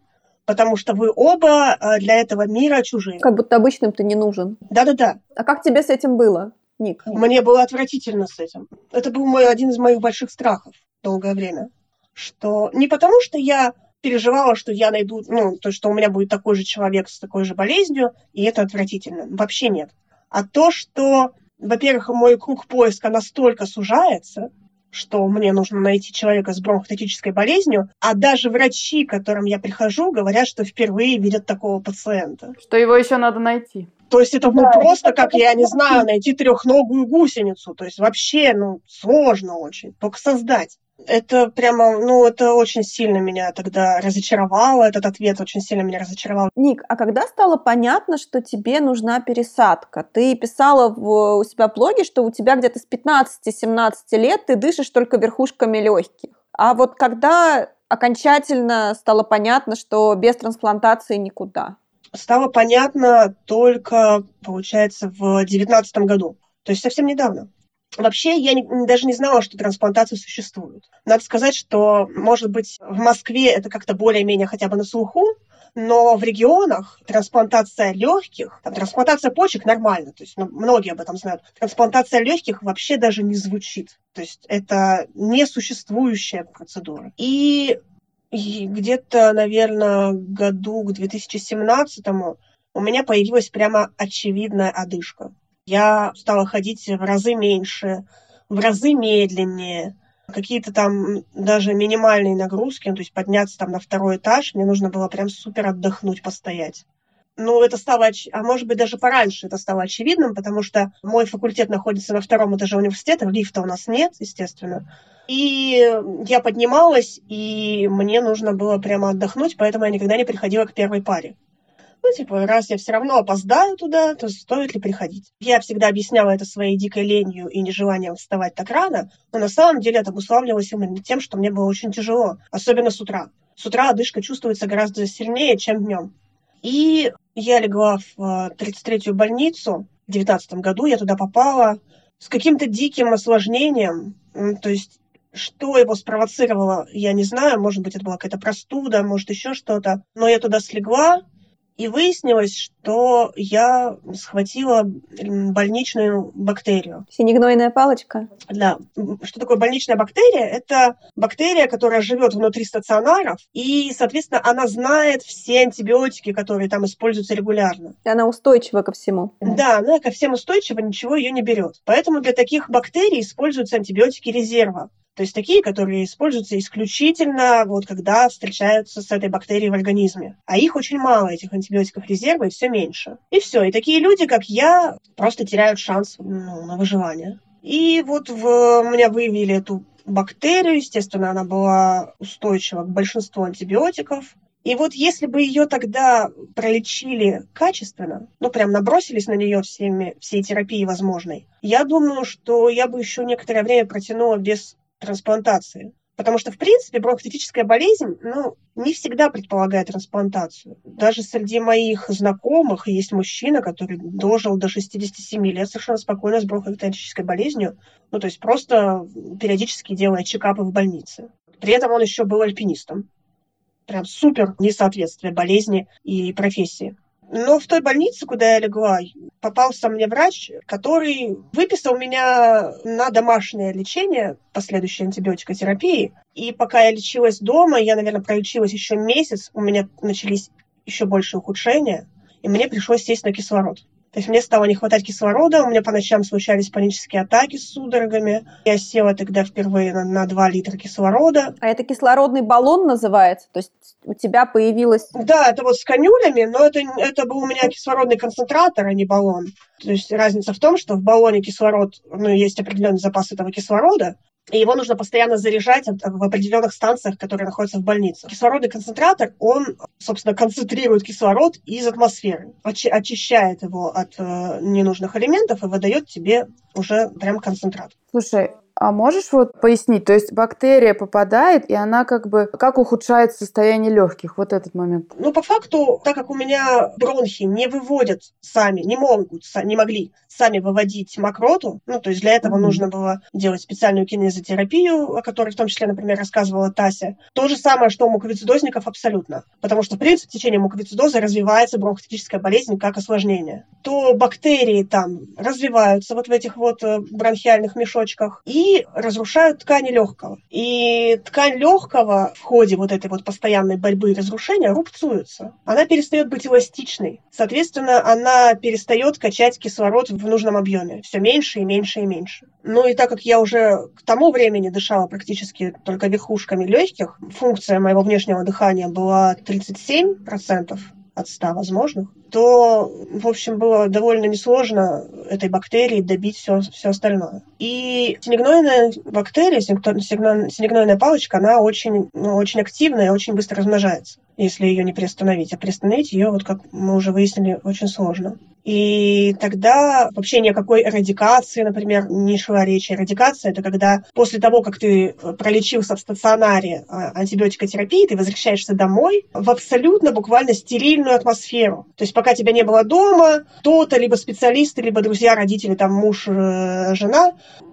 потому что вы оба э, для этого мира чужие. Как будто обычным ты не нужен. Да-да-да. А как тебе с этим было, Ник? Мне было отвратительно с этим. Это был мой один из моих больших страхов долгое время. Что не потому, что я переживала, что я найду, ну, то, что у меня будет такой же человек с такой же болезнью, и это отвратительно. Вообще нет. А то, что, во-первых, мой круг поиска настолько сужается, что мне нужно найти человека с бронхотатической болезнью, а даже врачи, к которым я прихожу, говорят, что впервые видят такого пациента. Что его еще надо найти. То есть это ну, да, просто, как, я не знаю, найти трехногую гусеницу. То есть вообще, ну, сложно очень. Только создать. Это прямо, ну, это очень сильно меня тогда разочаровало, этот ответ очень сильно меня разочаровал. Ник, а когда стало понятно, что тебе нужна пересадка? Ты писала в, у себя в блоге, что у тебя где-то с 15-17 лет ты дышишь только верхушками легких. А вот когда окончательно стало понятно, что без трансплантации никуда? Стало понятно только, получается, в 2019 году. То есть совсем недавно. Вообще, я не, даже не знала, что трансплантации существуют. Надо сказать, что, может быть, в Москве это как-то более-менее хотя бы на слуху, но в регионах трансплантация легких, там, трансплантация почек нормально, то есть ну, многие об этом знают. Трансплантация легких вообще даже не звучит. То есть это несуществующая процедура. И, и где-то, наверное, году к 2017 у меня появилась прямо очевидная одышка я стала ходить в разы меньше, в разы медленнее. Какие-то там даже минимальные нагрузки, ну, то есть подняться там на второй этаж, мне нужно было прям супер отдохнуть, постоять. Ну, это стало, а может быть, даже пораньше это стало очевидным, потому что мой факультет находится на втором этаже университета, лифта у нас нет, естественно. И я поднималась, и мне нужно было прямо отдохнуть, поэтому я никогда не приходила к первой паре. Ну, типа, раз я все равно опоздаю туда, то стоит ли приходить? Я всегда объясняла это своей дикой ленью и нежеланием вставать так рано, но на самом деле это обуславливалось именно тем, что мне было очень тяжело, особенно с утра. С утра одышка чувствуется гораздо сильнее, чем днем. И я легла в 33-ю э, больницу в 2019 году, я туда попала с каким-то диким осложнением, то есть что его спровоцировало, я не знаю. Может быть, это была какая-то простуда, может, еще что-то. Но я туда слегла, и выяснилось, что я схватила больничную бактерию. Синегнойная палочка? Да. Что такое больничная бактерия? Это бактерия, которая живет внутри стационаров, и, соответственно, она знает все антибиотики, которые там используются регулярно. И она устойчива ко всему. Да, она ко всем устойчива, ничего ее не берет. Поэтому для таких бактерий используются антибиотики резерва. То есть такие, которые используются исключительно вот когда встречаются с этой бактерией в организме. А их очень мало, этих антибиотиков резерва, и все меньше. И все. И такие люди, как я, просто теряют шанс ну, на выживание. И вот в, меня выявили эту бактерию, естественно, она была устойчива к большинству антибиотиков. И вот если бы ее тогда пролечили качественно, ну прям набросились на нее всеми, всей терапией возможной, я думаю, что я бы еще некоторое время протянула без трансплантации. Потому что, в принципе, бронхотитическая болезнь ну, не всегда предполагает трансплантацию. Даже среди моих знакомых есть мужчина, который дожил до 67 лет совершенно спокойно с бронхотитической болезнью. Ну, то есть просто периодически делая чекапы в больнице. При этом он еще был альпинистом. Прям супер несоответствие болезни и профессии. Но в той больнице, куда я легла, попался мне врач, который выписал меня на домашнее лечение, последующей антибиотикотерапии. И пока я лечилась дома, я, наверное, пролечилась еще месяц, у меня начались еще больше ухудшения, и мне пришлось сесть на кислород. То есть мне стало не хватать кислорода, у меня по ночам случались панические атаки с судорогами. Я села тогда впервые на, на 2 литра кислорода. А это кислородный баллон называется? То есть у тебя появилось... Да, это вот с конюлями, но это, это был у меня кислородный концентратор, а не баллон. То есть разница в том, что в баллоне кислород, ну, есть определенный запас этого кислорода, и его нужно постоянно заряжать в определенных станциях, которые находятся в больнице. Кислородный концентратор, он, собственно, концентрирует кислород из атмосферы, очищает его от э, ненужных элементов и выдает тебе уже прям концентрат. Слушай, А можешь вот пояснить, то есть бактерия попадает, и она как бы, как ухудшает состояние легких, вот этот момент? Ну, по факту, так как у меня бронхи не выводят сами, не могут, не могли сами выводить мокроту, ну, то есть для этого mm-hmm. нужно было делать специальную кинезотерапию, о которой в том числе, например, рассказывала Тася. То же самое, что у муковицидозников абсолютно. Потому что, в принципе, в течение муковицидоза развивается бронхотическая болезнь как осложнение. То бактерии там развиваются вот в этих вот э, бронхиальных мешочках и разрушают ткани легкого. И ткань легкого в ходе вот этой вот постоянной борьбы и разрушения рубцуется. Она перестает быть эластичной. Соответственно, она перестает качать кислород в нужном объеме. Все меньше и меньше и меньше. Ну и так как я уже к тому времени дышала практически только верхушками легких, функция моего внешнего дыхания была 37% от 100 возможных то, в общем, было довольно несложно этой бактерии добить все, все остальное. И синегнойная бактерия, синегнойная палочка, она очень, ну, очень активная и очень быстро размножается, если ее не приостановить. А приостановить ее, вот как мы уже выяснили, очень сложно. И тогда вообще ни о какой эрадикации, например, не шла речь. Эрадикация – это когда после того, как ты пролечился в стационаре а, антибиотикотерапии, ты возвращаешься домой в абсолютно буквально стерильную атмосферу. То есть пока тебя не было дома, кто-то, либо специалисты, либо друзья, родители, там муж, э, жена,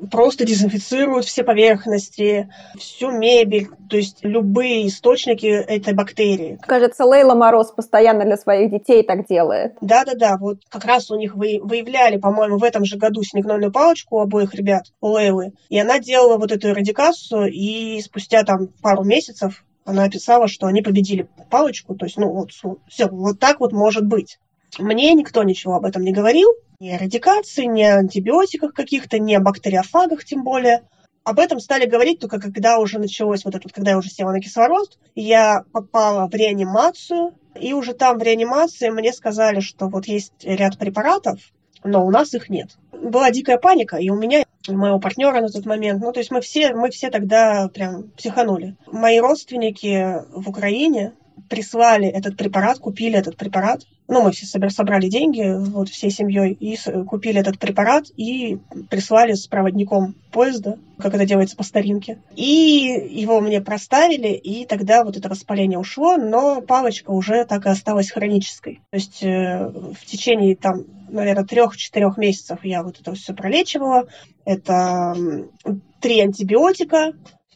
просто дезинфицируют все поверхности, всю мебель, то есть любые источники этой бактерии. Кажется, Лейла Мороз постоянно для своих детей так делает. Да-да-да, вот как раз у них вы, выявляли, по-моему, в этом же году снегнойную палочку у обоих ребят, у Лейлы, и она делала вот эту эрадикацию, и спустя там пару месяцев она описала, что они победили палочку, то есть, ну, вот, все, вот так вот может быть. Мне никто ничего об этом не говорил, ни о радикации, ни о антибиотиках каких-то, ни о бактериофагах тем более. Об этом стали говорить только когда уже началось, вот это, когда я уже села на кислород, я попала в реанимацию, и уже там в реанимации мне сказали, что вот есть ряд препаратов, но у нас их нет. Была дикая паника, и у меня, моего партнера на тот момент, ну, то есть мы все, мы все тогда прям психанули. Мои родственники в Украине прислали этот препарат, купили этот препарат, ну, мы все собрали деньги, вот, всей семьей, и купили этот препарат и прислали с проводником поезда, как это делается по старинке. И его мне проставили, и тогда вот это воспаление ушло, но палочка уже так и осталась хронической. То есть э, в течение, там, наверное, трех-четырех месяцев я вот это все пролечивала. Это три антибиотика,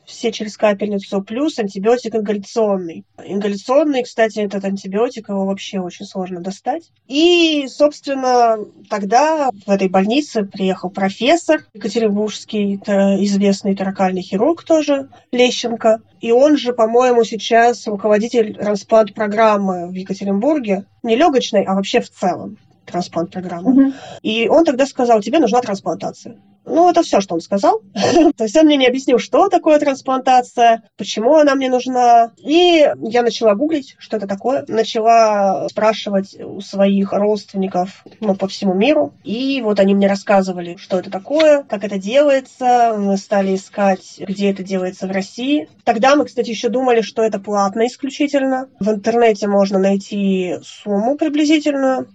все через капельницу, плюс антибиотик ингаляционный. Ингаляционный, кстати, этот антибиотик, его вообще очень сложно достать. И, собственно, тогда в этой больнице приехал профессор Екатеринбургский, известный таракальный хирург тоже, Лещенко. И он же, по-моему, сейчас руководитель трансплант-программы в Екатеринбурге. Не легочной, а вообще в целом трансплант-программы. Угу. И он тогда сказал, тебе нужна трансплантация. Ну, это все, что он сказал. То есть он мне не объяснил, что такое трансплантация, почему она мне нужна. И я начала гуглить, что это такое. Начала спрашивать у своих родственников ну, по всему миру. И вот они мне рассказывали, что это такое, как это делается. Мы стали искать, где это делается в России. Тогда мы, кстати, еще думали, что это платно исключительно. В интернете можно найти сумму приблизительную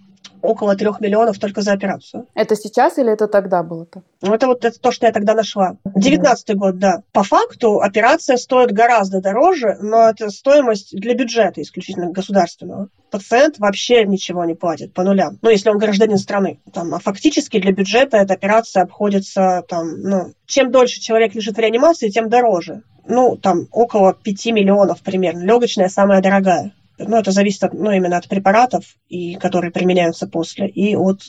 около трех миллионов только за операцию. Это сейчас или это тогда было-то? Ну, это вот это то, что я тогда нашла. Девятнадцатый год, да. По факту операция стоит гораздо дороже, но это стоимость для бюджета исключительно государственного. Пациент вообще ничего не платит по нулям. Ну, если он гражданин страны. Там, а фактически для бюджета эта операция обходится там, ну, чем дольше человек лежит в реанимации, тем дороже. Ну, там около 5 миллионов примерно. Легочная самая дорогая. Ну, это зависит от, ну, именно от препаратов, и, которые применяются после, и от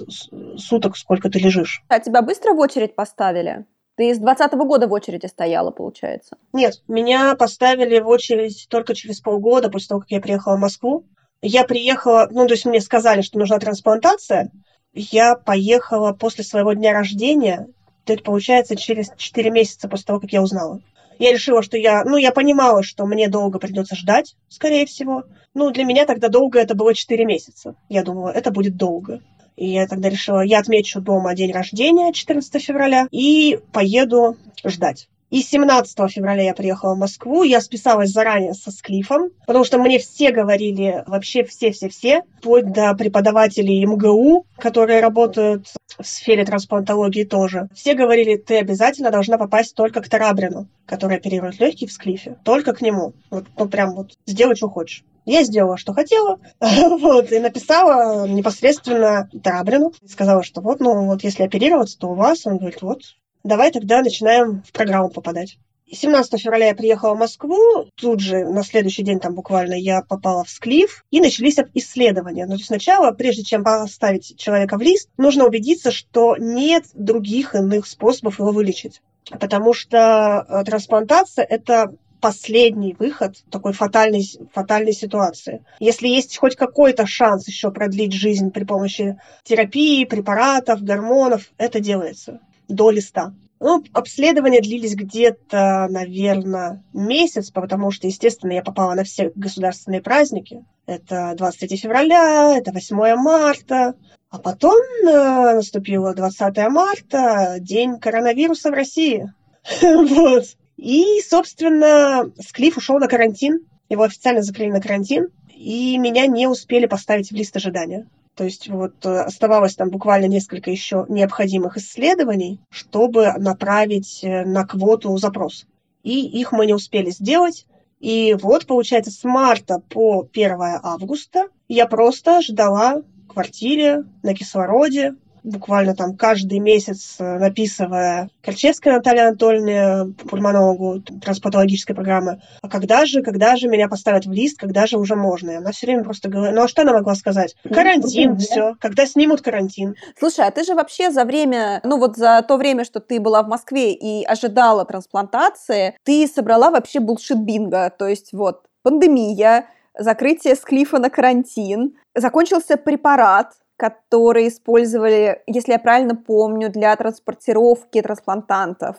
суток, сколько ты лежишь. А тебя быстро в очередь поставили? Ты с 20 года в очереди стояла, получается? Нет, меня поставили в очередь только через полгода после того, как я приехала в Москву. Я приехала, ну, то есть мне сказали, что нужна трансплантация. Я поехала после своего дня рождения, это получается через 4 месяца после того, как я узнала. Я решила, что я, ну, я понимала, что мне долго придется ждать, скорее всего. Ну, для меня тогда долго это было 4 месяца. Я думала, это будет долго. И я тогда решила, я отмечу дома день рождения, 14 февраля, и поеду ждать. И 17 февраля я приехала в Москву, я списалась заранее со Склифом, потому что мне все говорили, вообще все-все-все, вплоть до преподавателей МГУ, которые работают в сфере трансплантологии тоже. Все говорили, ты обязательно должна попасть только к Тарабрину, который оперирует легкие в Склифе. Только к нему. Вот, ну, прям вот сделай, что хочешь. Я сделала, что хотела, вот, и написала непосредственно Тарабрину. Сказала, что вот, ну, вот если оперироваться, то у вас. Он говорит, вот, давай тогда начинаем в программу попадать. 17 февраля я приехала в Москву, тут же на следующий день там буквально я попала в Склиф, и начались исследования. Но сначала, прежде чем поставить человека в лист, нужно убедиться, что нет других иных способов его вылечить. Потому что э, трансплантация – это последний выход такой фатальной, фатальной ситуации. Если есть хоть какой-то шанс еще продлить жизнь при помощи терапии, препаратов, гормонов, это делается до листа. Ну, обследования длились где-то, наверное, месяц, потому что, естественно, я попала на все государственные праздники. Это 23 февраля, это 8 марта. А потом э, наступило 20 марта, день коронавируса в России. вот. И, собственно, Склиф ушел на карантин. Его официально закрыли на карантин. И меня не успели поставить в лист ожидания. То есть вот э, оставалось там буквально несколько еще необходимых исследований, чтобы направить э, на квоту запрос. И их мы не успели сделать. И вот, получается, с марта по 1 августа я просто ждала в квартире на кислороде, буквально там каждый месяц э, написывая Корчевская Наталья Анатольевна, пульмонологу трансплантологической программы, а когда же, когда же меня поставят в лист, когда же уже можно? И она все время просто говорит, ну а что она могла сказать? Карантин, все, когда снимут карантин. Слушай, а ты же вообще за время, ну вот за то время, что ты была в Москве и ожидала трансплантации, ты собрала вообще булшит-бинго, то есть вот пандемия, закрытие склифа на карантин, закончился препарат, которые использовали, если я правильно помню, для транспортировки трансплантантов.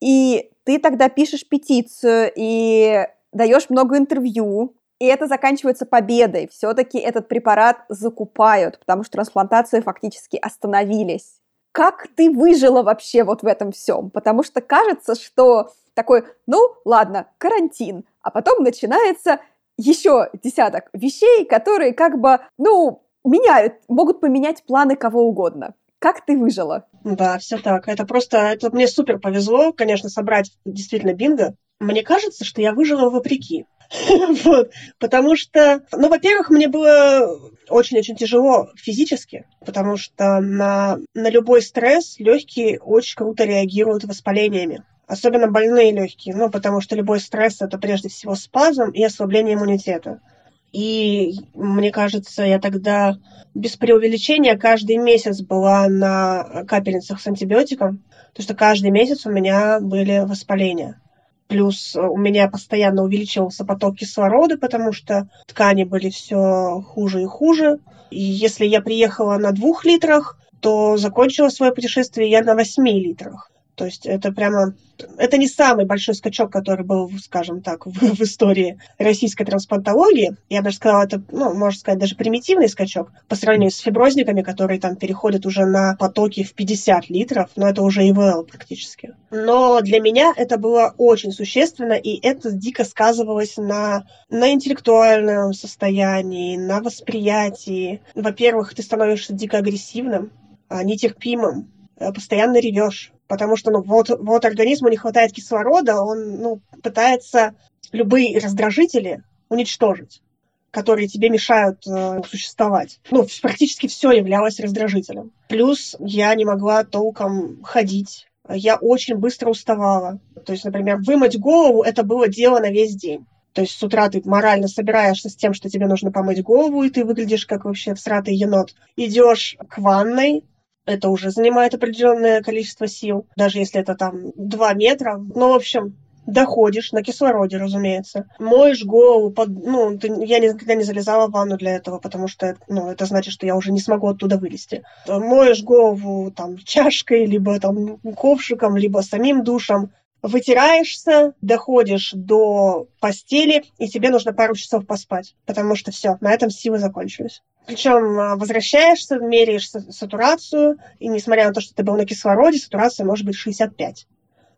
И ты тогда пишешь петицию и даешь много интервью, и это заканчивается победой. Все-таки этот препарат закупают, потому что трансплантации фактически остановились. Как ты выжила вообще вот в этом всем? Потому что кажется, что такой, ну ладно, карантин, а потом начинается еще десяток вещей, которые как бы, ну, меняют, могут поменять планы кого угодно. Как ты выжила? Да, все так. Это просто, это мне супер повезло, конечно, собрать действительно бинго. Мне кажется, что я выжила вопреки. вот. Потому что, ну, во-первых, мне было очень-очень тяжело физически, потому что на, на любой стресс легкие очень круто реагируют воспалениями. Особенно больные легкие, ну, потому что любой стресс это прежде всего спазм и ослабление иммунитета. И мне кажется, я тогда без преувеличения каждый месяц была на капельницах с антибиотиком, потому что каждый месяц у меня были воспаления. Плюс у меня постоянно увеличивался поток кислорода, потому что ткани были все хуже и хуже. И если я приехала на двух литрах, то закончила свое путешествие я на восьми литрах. То есть это прямо... Это не самый большой скачок, который был, скажем так, в, в истории российской трансплантологии. Я даже сказала, это, ну, можно сказать, даже примитивный скачок по сравнению с фиброзниками, которые там переходят уже на потоки в 50 литров, но это уже ИВЛ практически. Но для меня это было очень существенно, и это дико сказывалось на, на интеллектуальном состоянии, на восприятии. Во-первых, ты становишься дико агрессивным, а, нетерпимым, постоянно ревешь, потому что ну, вот, вот организму не хватает кислорода, он ну, пытается любые раздражители уничтожить которые тебе мешают э, существовать. Ну, практически все являлось раздражителем. Плюс я не могла толком ходить. Я очень быстро уставала. То есть, например, вымыть голову – это было дело на весь день. То есть с утра ты морально собираешься с тем, что тебе нужно помыть голову, и ты выглядишь как вообще всратый енот. Идешь к ванной, это уже занимает определенное количество сил, даже если это там 2 метра. Ну, в общем, доходишь на кислороде, разумеется. Моешь голову, под, ну, ты, я никогда не залезала в ванну для этого, потому что, ну, это значит, что я уже не смогу оттуда вылезти. Моешь голову там чашкой, либо там ковшиком, либо самим душем, вытираешься, доходишь до постели, и тебе нужно пару часов поспать, потому что все, на этом силы закончились. Причем а, возвращаешься, меряешь сатурацию, и несмотря на то, что ты был на кислороде, сатурация может быть 65.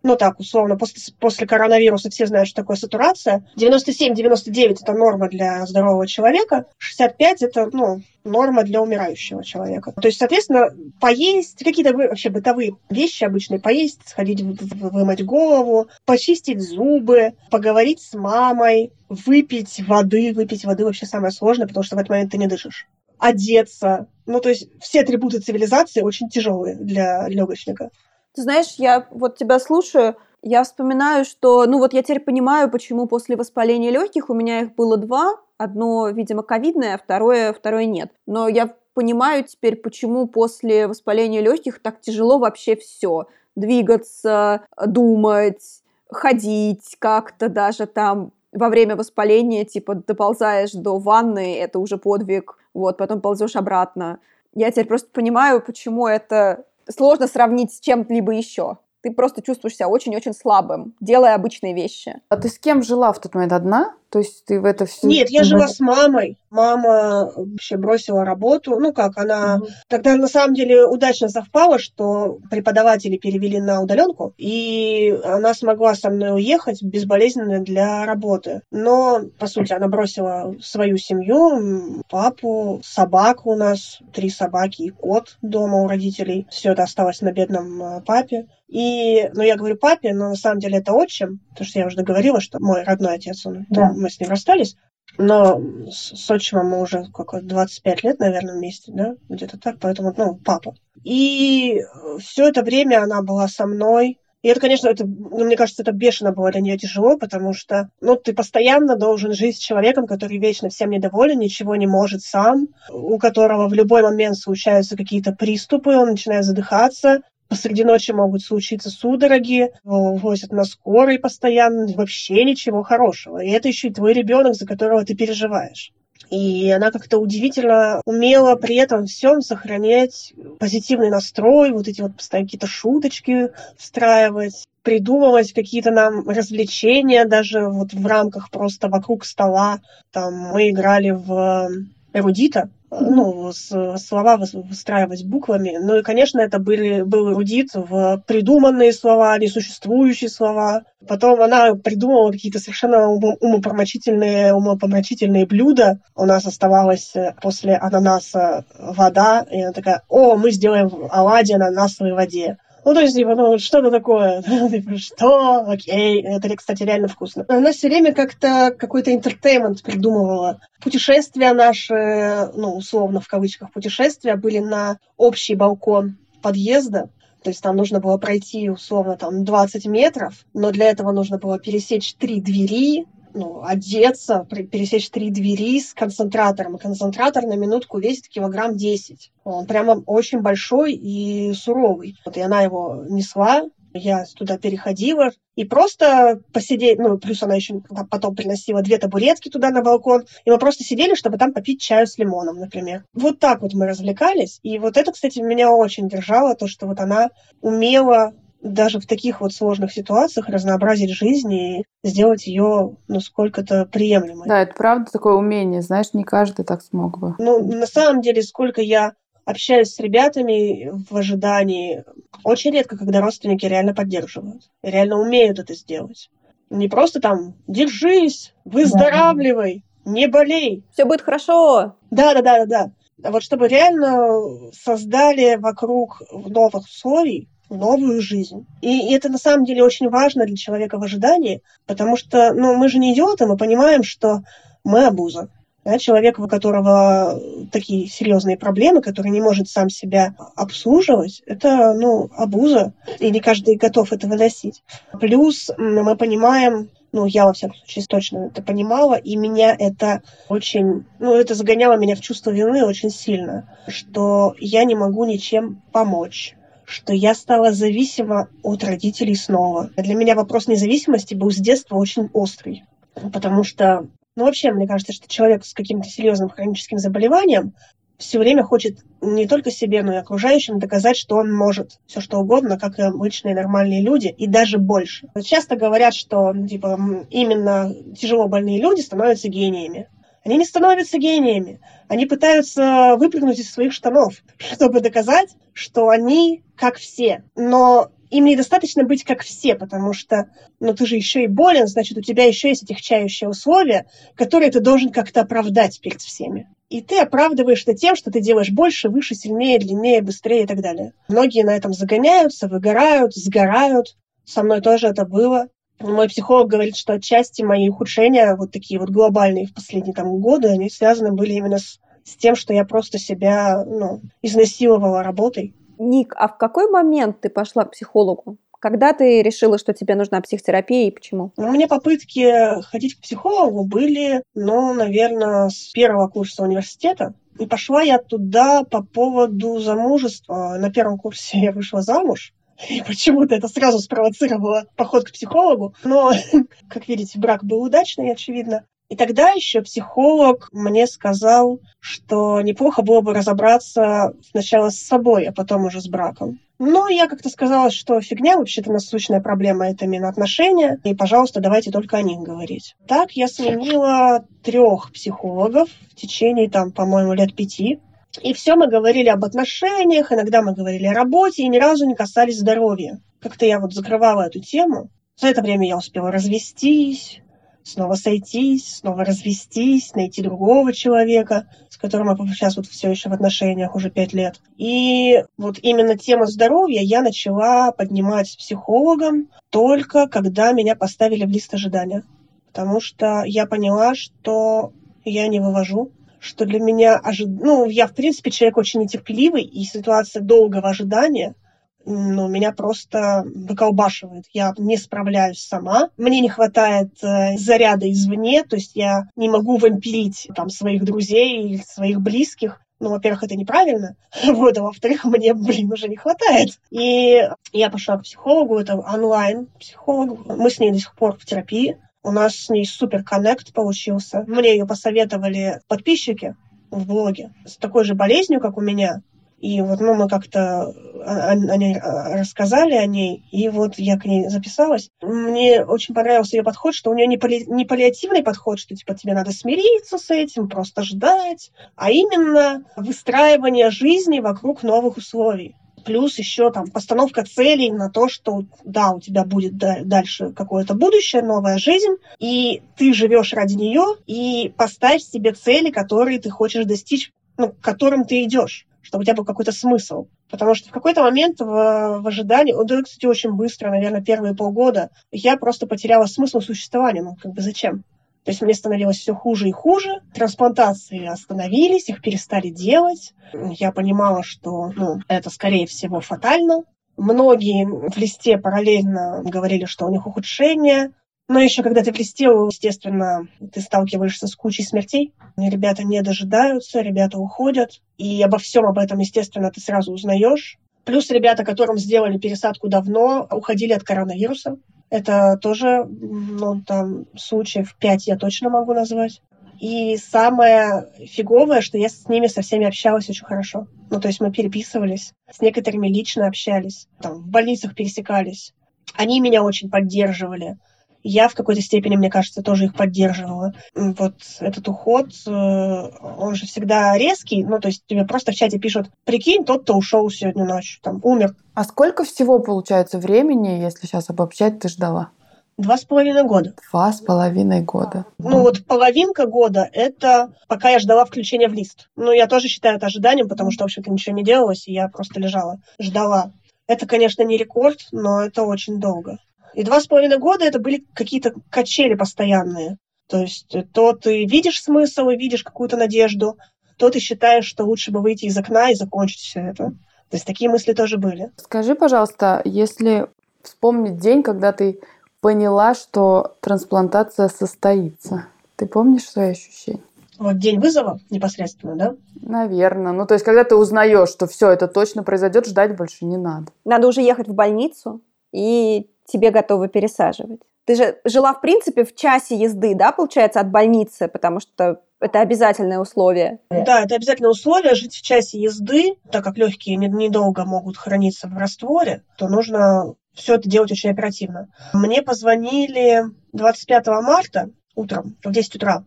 Ну так, условно, после, после коронавируса все знают, что такое сатурация. 97-99 – это норма для здорового человека, 65 – это, ну, норма для умирающего человека. То есть, соответственно, поесть, какие-то вообще бытовые вещи обычные, поесть, сходить вымыть голову, почистить зубы, поговорить с мамой, выпить воды. Выпить воды вообще самое сложное, потому что в этот момент ты не дышишь. Одеться. Ну, то есть все атрибуты цивилизации очень тяжелые для легочника. Ты знаешь, я вот тебя слушаю, я вспоминаю, что, ну вот я теперь понимаю, почему после воспаления легких у меня их было два. Одно, видимо, ковидное, а второе, второе нет. Но я понимаю теперь, почему после воспаления легких так тяжело вообще все. Двигаться, думать, ходить как-то даже там во время воспаления, типа, доползаешь до ванны, это уже подвиг, вот, потом ползешь обратно. Я теперь просто понимаю, почему это сложно сравнить с чем-либо еще. Ты просто чувствуешь себя очень-очень слабым, делая обычные вещи. А ты с кем жила в тот момент? Одна? То есть ты в это все... Нет, я жила с мамой. Мама вообще бросила работу. Ну как, она... Угу. Тогда на самом деле удачно совпало, что преподаватели перевели на удаленку, и она смогла со мной уехать безболезненно для работы. Но, по сути, она бросила свою семью, папу, собаку у нас, три собаки и кот дома у родителей. Все это осталось на бедном э, папе. И, ну, я говорю папе, но на самом деле это отчим, потому что я уже говорила, что мой родной отец, он да мы с ним расстались. Но с отчимом мы уже сколько, 25 лет, наверное, вместе, да, где-то так, поэтому, ну, папа. И все это время она была со мной. И это, конечно, это, ну, мне кажется, это бешено было для нее тяжело, потому что, ну, ты постоянно должен жить с человеком, который вечно всем недоволен, ничего не может сам, у которого в любой момент случаются какие-то приступы, он начинает задыхаться, Посреди ночи могут случиться судороги, возят на скорой постоянно, вообще ничего хорошего. И это еще и твой ребенок, за которого ты переживаешь. И она как-то удивительно умела при этом всем сохранять позитивный настрой, вот эти вот постоянно какие-то шуточки встраивать, придумывать какие-то нам развлечения даже вот в рамках просто вокруг стола. Там мы играли в эрудита, ну, слова выстраивать буквами. Ну и, конечно, это были, был эрудит в придуманные слова, несуществующие слова. Потом она придумала какие-то совершенно умопомрачительные, умопомрачительные блюда. У нас оставалась э, после ананаса вода, и она такая, о, мы сделаем оладьи ананасовой воде. Ну, то есть, типа, ну, что-то такое. Типа, что? Окей. Это, кстати, реально вкусно. Она все время как-то какой-то интертеймент придумывала. Путешествия наши, ну, условно, в кавычках, путешествия были на общий балкон подъезда. То есть там нужно было пройти, условно, там 20 метров, но для этого нужно было пересечь три двери, ну, одеться, пересечь три двери с концентратором. И концентратор на минутку весит килограмм 10. Он прямо очень большой и суровый. Вот и она его несла, я туда переходила и просто посидеть, ну, плюс она еще потом приносила две табуретки туда на балкон, и мы просто сидели, чтобы там попить чаю с лимоном, например. Вот так вот мы развлекались, и вот это, кстати, меня очень держало, то, что вот она умела даже в таких вот сложных ситуациях разнообразить жизнь и сделать ее, ну, сколько-то приемлемой. Да, это правда такое умение, знаешь, не каждый так смог бы. Ну, на самом деле, сколько я общаюсь с ребятами в ожидании, очень редко, когда родственники реально поддерживают, реально умеют это сделать. Не просто там «держись», «выздоравливай», «не болей». Все будет хорошо. Да, да, да, да, да. А вот чтобы реально создали вокруг новых условий новую жизнь. И это на самом деле очень важно для человека в ожидании, потому что ну, мы же не идиоты, мы понимаем, что мы обуза. Да, человек, у которого такие серьезные проблемы, который не может сам себя обслуживать, это ну, обуза, и не каждый готов это выносить. Плюс мы понимаем, ну, я, во всяком случае, точно это понимала, и меня это очень, ну, это загоняло меня в чувство вины очень сильно, что я не могу ничем помочь что я стала зависима от родителей снова. Для меня вопрос независимости был с детства очень острый, потому что, ну вообще, мне кажется, что человек с каким-то серьезным хроническим заболеванием все время хочет не только себе, но и окружающим доказать, что он может все что угодно, как и обычные нормальные люди, и даже больше. Часто говорят, что типа, именно тяжело больные люди становятся гениями. Они не становятся гениями. Они пытаются выпрыгнуть из своих штанов, чтобы доказать, что они как все. Но им недостаточно быть как все, потому что, ну, ты же еще и болен, значит, у тебя еще есть отягчающие условия, которые ты должен как-то оправдать перед всеми. И ты оправдываешь это тем, что ты делаешь больше, выше, сильнее, длиннее, быстрее и так далее. Многие на этом загоняются, выгорают, сгорают. Со мной тоже это было. Мой психолог говорит, что отчасти мои ухудшения, вот такие вот глобальные в последние там годы, они связаны были именно с, с тем, что я просто себя ну, изнасиловала работой. Ник, а в какой момент ты пошла к психологу? Когда ты решила, что тебе нужна психотерапия и почему? Ну, у меня попытки ходить к психологу были, ну, наверное, с первого курса университета. И пошла я туда по поводу замужества. На первом курсе я вышла замуж. И почему-то это сразу спровоцировало поход к психологу. Но, как видите, брак был удачный, очевидно. И тогда еще психолог мне сказал, что неплохо было бы разобраться сначала с собой, а потом уже с браком. Но я как-то сказала, что фигня, вообще-то насущная проблема – это именно отношения, и, пожалуйста, давайте только о них говорить. Так я сменила трех психологов в течение, там, по-моему, лет пяти. И все мы говорили об отношениях, иногда мы говорили о работе, и ни разу не касались здоровья. Как-то я вот закрывала эту тему. За это время я успела развестись, снова сойтись, снова развестись, найти другого человека, с которым я сейчас вот все еще в отношениях уже пять лет. И вот именно тема здоровья я начала поднимать с психологом только когда меня поставили в лист ожидания. Потому что я поняла, что я не вывожу, что для меня ожид... ну, я, в принципе, человек очень нетерпеливый, и ситуация долгого ожидания – ну, меня просто выколбашивает. Я не справляюсь сама. Мне не хватает э, заряда извне, то есть я не могу вампирить там своих друзей или своих близких. Ну, во-первых, это неправильно. Вот, а во-вторых, мне, блин, уже не хватает. И я пошла к психологу, это онлайн-психолог. Мы с ней до сих пор в терапии. У нас с ней супер коннект получился. Мне ее посоветовали подписчики в блоге с такой же болезнью, как у меня. И вот ну, мы как-то о, о ней рассказали о ней, и вот я к ней записалась. Мне очень понравился ее подход, что у нее не, палли, не паллиативный подход, что типа тебе надо смириться с этим, просто ждать, а именно выстраивание жизни вокруг новых условий. Плюс еще там постановка целей на то, что да, у тебя будет дальше какое-то будущее, новая жизнь, и ты живешь ради нее, и поставь себе цели, которые ты хочешь достичь, ну, к которым ты идешь чтобы у тебя был какой-то смысл. Потому что в какой-то момент в, в ожидании, да, кстати, очень быстро, наверное, первые полгода, я просто потеряла смысл существования. Ну, как бы зачем? То есть мне становилось все хуже и хуже. Трансплантации остановились, их перестали делать. Я понимала, что ну, это, скорее всего, фатально. Многие в листе параллельно говорили, что у них ухудшение. Но еще когда ты в листе, естественно, ты сталкиваешься с кучей смертей. Ребята не дожидаются, ребята уходят. И обо всем об этом, естественно, ты сразу узнаешь. Плюс ребята, которым сделали пересадку давно, уходили от коронавируса. Это тоже, ну, там, случаев пять я точно могу назвать. И самое фиговое, что я с ними со всеми общалась очень хорошо. Ну, то есть мы переписывались, с некоторыми лично общались, там, в больницах пересекались. Они меня очень поддерживали я в какой-то степени, мне кажется, тоже их поддерживала. Вот этот уход, э, он же всегда резкий, ну, то есть тебе просто в чате пишут, прикинь, тот-то ушел сегодня ночью, там, умер. А сколько всего, получается, времени, если сейчас обобщать, ты ждала? Два с половиной года. Два с половиной года. Ну вот половинка года – это пока я ждала включения в лист. Ну, я тоже считаю это ожиданием, потому что, в общем-то, ничего не делалось, и я просто лежала, ждала. Это, конечно, не рекорд, но это очень долго. И два с половиной года это были какие-то качели постоянные. То есть э, то ты видишь смысл и видишь какую-то надежду, то ты считаешь, что лучше бы выйти из окна и закончить все это. То есть такие мысли тоже были. Скажи, пожалуйста, если вспомнить день, когда ты поняла, что трансплантация состоится, ты помнишь свои ощущения? Вот день вызова непосредственно, да? Наверное. Ну, то есть, когда ты узнаешь, что все это точно произойдет, ждать больше не надо. Надо уже ехать в больницу и тебе готовы пересаживать. Ты же жила, в принципе, в часе езды, да, получается, от больницы, потому что это обязательное условие. Да, это обязательное условие жить в часе езды, так как легкие недолго могут храниться в растворе, то нужно все это делать очень оперативно. Мне позвонили 25 марта утром в 10 утра,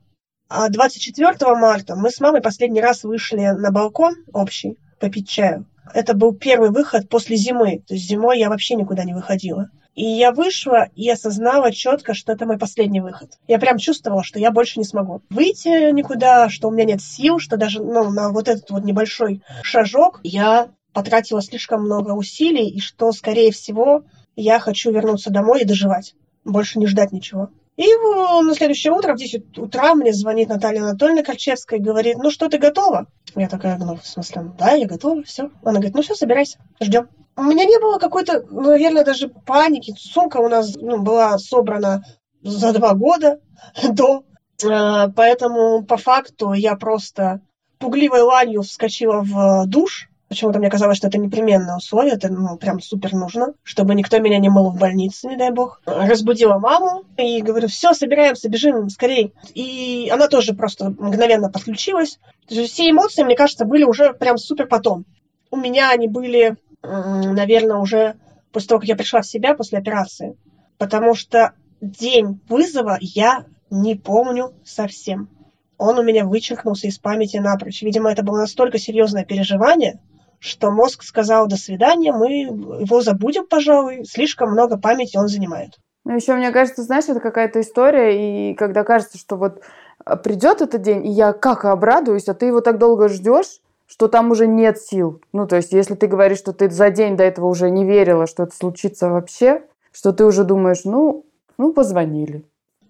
а 24 марта мы с мамой последний раз вышли на балкон общий попить чаю. Это был первый выход после зимы. То есть зимой я вообще никуда не выходила. И я вышла и осознала четко, что это мой последний выход. Я прям чувствовала, что я больше не смогу выйти никуда, что у меня нет сил, что даже ну, на вот этот вот небольшой шажок я потратила слишком много усилий, и что, скорее всего, я хочу вернуться домой и доживать. Больше не ждать ничего. И на следующее утро в 10 утра мне звонит Наталья Анатольевна Кольчевская и говорит, ну что, ты готова? Я такая, ну, в смысле, да, я готова, все. Она говорит, ну все, собирайся, ждем. У меня не было какой-то, наверное, даже паники. Сумка у нас ну, была собрана за два года до, а, поэтому по факту я просто пугливой ланью вскочила в душ, Почему-то мне казалось, что это непременное условие, это ну, прям супер нужно, чтобы никто меня не мыл в больнице, не дай бог. Разбудила маму и говорю, все, собираемся, бежим скорей. И она тоже просто мгновенно подключилась. Все эмоции, мне кажется, были уже прям супер потом. У меня они были, наверное, уже после того, как я пришла в себя после операции. Потому что день вызова я не помню совсем. Он у меня вычеркнулся из памяти напрочь. Видимо, это было настолько серьезное переживание, что мозг сказал «до свидания», мы его забудем, пожалуй, слишком много памяти он занимает. Ну, еще, мне кажется, знаешь, это какая-то история, и когда кажется, что вот а, придет этот день, и я как обрадуюсь, а ты его так долго ждешь, что там уже нет сил. Ну, то есть, если ты говоришь, что ты за день до этого уже не верила, что это случится вообще, что ты уже думаешь, ну, ну, позвонили.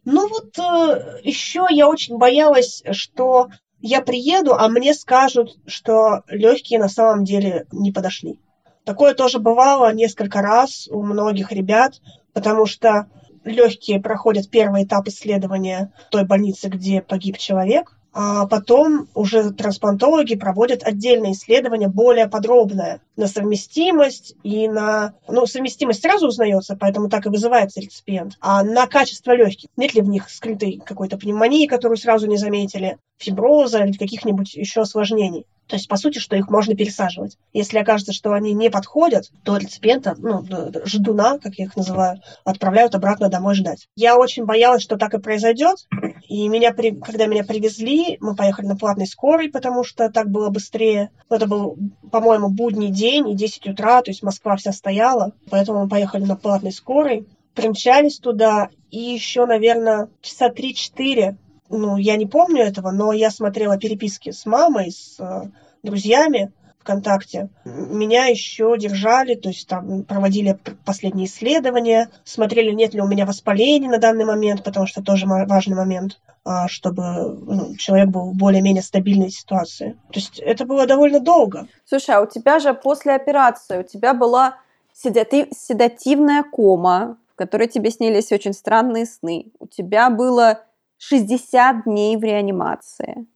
Ну вот э, еще я очень боялась, что я приеду, а мне скажут, что легкие на самом деле не подошли. Такое тоже бывало несколько раз у многих ребят, потому что легкие проходят первый этап исследования той больницы, где погиб человек, а потом уже трансплантологи проводят отдельное исследование, более подробное, на совместимость и на... Ну, совместимость сразу узнается, поэтому так и вызывается реципиент. А на качество легких. Нет ли в них скрытой какой-то пневмонии, которую сразу не заметили, фиброза или каких-нибудь еще осложнений. То есть, по сути, что их можно пересаживать. Если окажется, что они не подходят, то реципиента, ну, ждуна, как я их называю, отправляют обратно домой ждать. Я очень боялась, что так и произойдет. И меня, когда меня привезли, мы поехали на платной скорой, потому что так было быстрее. Это был, по-моему, будний день и 10 утра, то есть Москва вся стояла. Поэтому мы поехали на платной скорой. Примчались туда, и еще, наверное, часа 3-4 ну, я не помню этого, но я смотрела переписки с мамой, с э, друзьями ВКонтакте. Меня еще держали, то есть там проводили последние исследования, смотрели, нет ли у меня воспаления на данный момент, потому что тоже важный момент, а, чтобы ну, человек был в более-менее стабильной ситуации. То есть это было довольно долго. Слушай, а у тебя же после операции, у тебя была седатив, седативная кома, в которой тебе снились очень странные сны. У тебя было 60 дней в реанимации.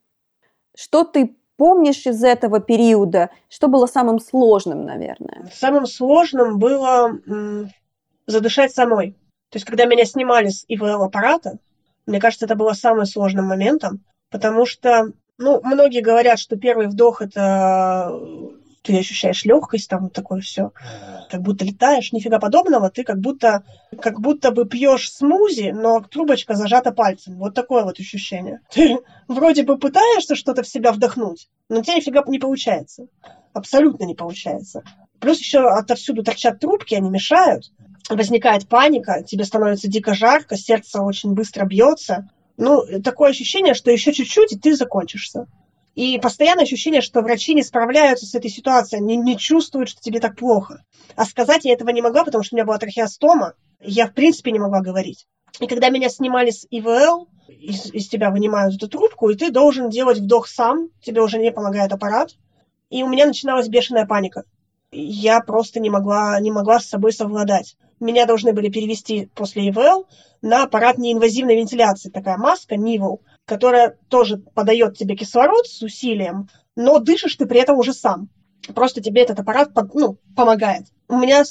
Что ты помнишь из этого периода? Что было самым сложным, наверное? Самым сложным было задышать самой. То есть, когда меня снимали с ИВЛ-аппарата, мне кажется, это было самым сложным моментом, потому что, ну, многие говорят, что первый вдох – это ты ощущаешь легкость, там такое все, как будто летаешь, нифига подобного, ты как будто, как будто бы пьешь смузи, но трубочка зажата пальцем. Вот такое вот ощущение. Ты вроде бы пытаешься что-то в себя вдохнуть, но тебе нифига не получается. Абсолютно не получается. Плюс еще отовсюду торчат трубки, они мешают. Возникает паника, тебе становится дико жарко, сердце очень быстро бьется. Ну, такое ощущение, что еще чуть-чуть, и ты закончишься. И постоянное ощущение, что врачи не справляются с этой ситуацией, не, не чувствуют, что тебе так плохо. А сказать я этого не могла, потому что у меня была трахеостома, я в принципе не могла говорить. И когда меня снимали с ИВЛ, из, из тебя вынимают эту трубку, и ты должен делать вдох сам, тебе уже не помогает аппарат. И у меня начиналась бешеная паника. Я просто не могла, не могла с собой совладать. Меня должны были перевести после ИВЛ на аппарат неинвазивной вентиляции, такая маска, NIVL, которая тоже подает тебе кислород с усилием, но дышишь ты при этом уже сам. Просто тебе этот аппарат ну, помогает. У меня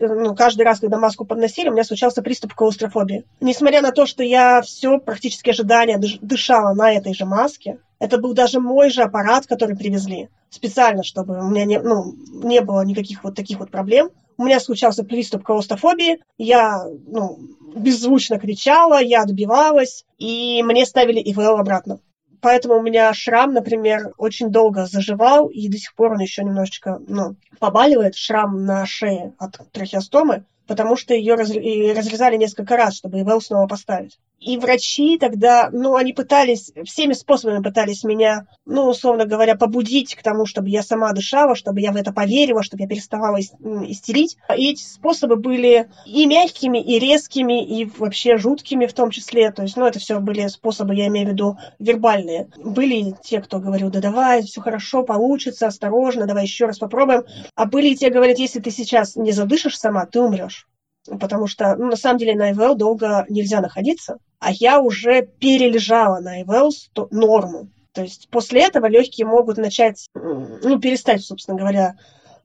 ну, каждый раз, когда маску подносили, у меня случался приступ клаустрофобии. Несмотря на то, что я все практически ожидания дышала на этой же маске, это был даже мой же аппарат, который привезли. Специально, чтобы у меня не, ну, не было никаких вот таких вот проблем. У меня случался приступ клаустрофобии. Я ну, беззвучно кричала, я отбивалась, и мне ставили ИВЛ обратно. Поэтому у меня шрам, например, очень долго заживал, и до сих пор он еще немножечко ну, побаливает, шрам на шее от трахеостомы потому что ее разрезали несколько раз, чтобы ИВЛ снова поставить. И врачи тогда, ну, они пытались, всеми способами пытались меня, ну, условно говоря, побудить к тому, чтобы я сама дышала, чтобы я в это поверила, чтобы я переставала истерить. И эти способы были и мягкими, и резкими, и вообще жуткими в том числе. То есть, ну, это все были способы, я имею в виду, вербальные. Были те, кто говорил, да давай, все хорошо, получится, осторожно, давай еще раз попробуем. А были те, говорят, если ты сейчас не задышишь сама, ты умрешь потому что, ну, на самом деле, на ИВЛ долго нельзя находиться, а я уже перележала на ИВЛ норму. То есть после этого легкие могут начать, ну, перестать, собственно говоря,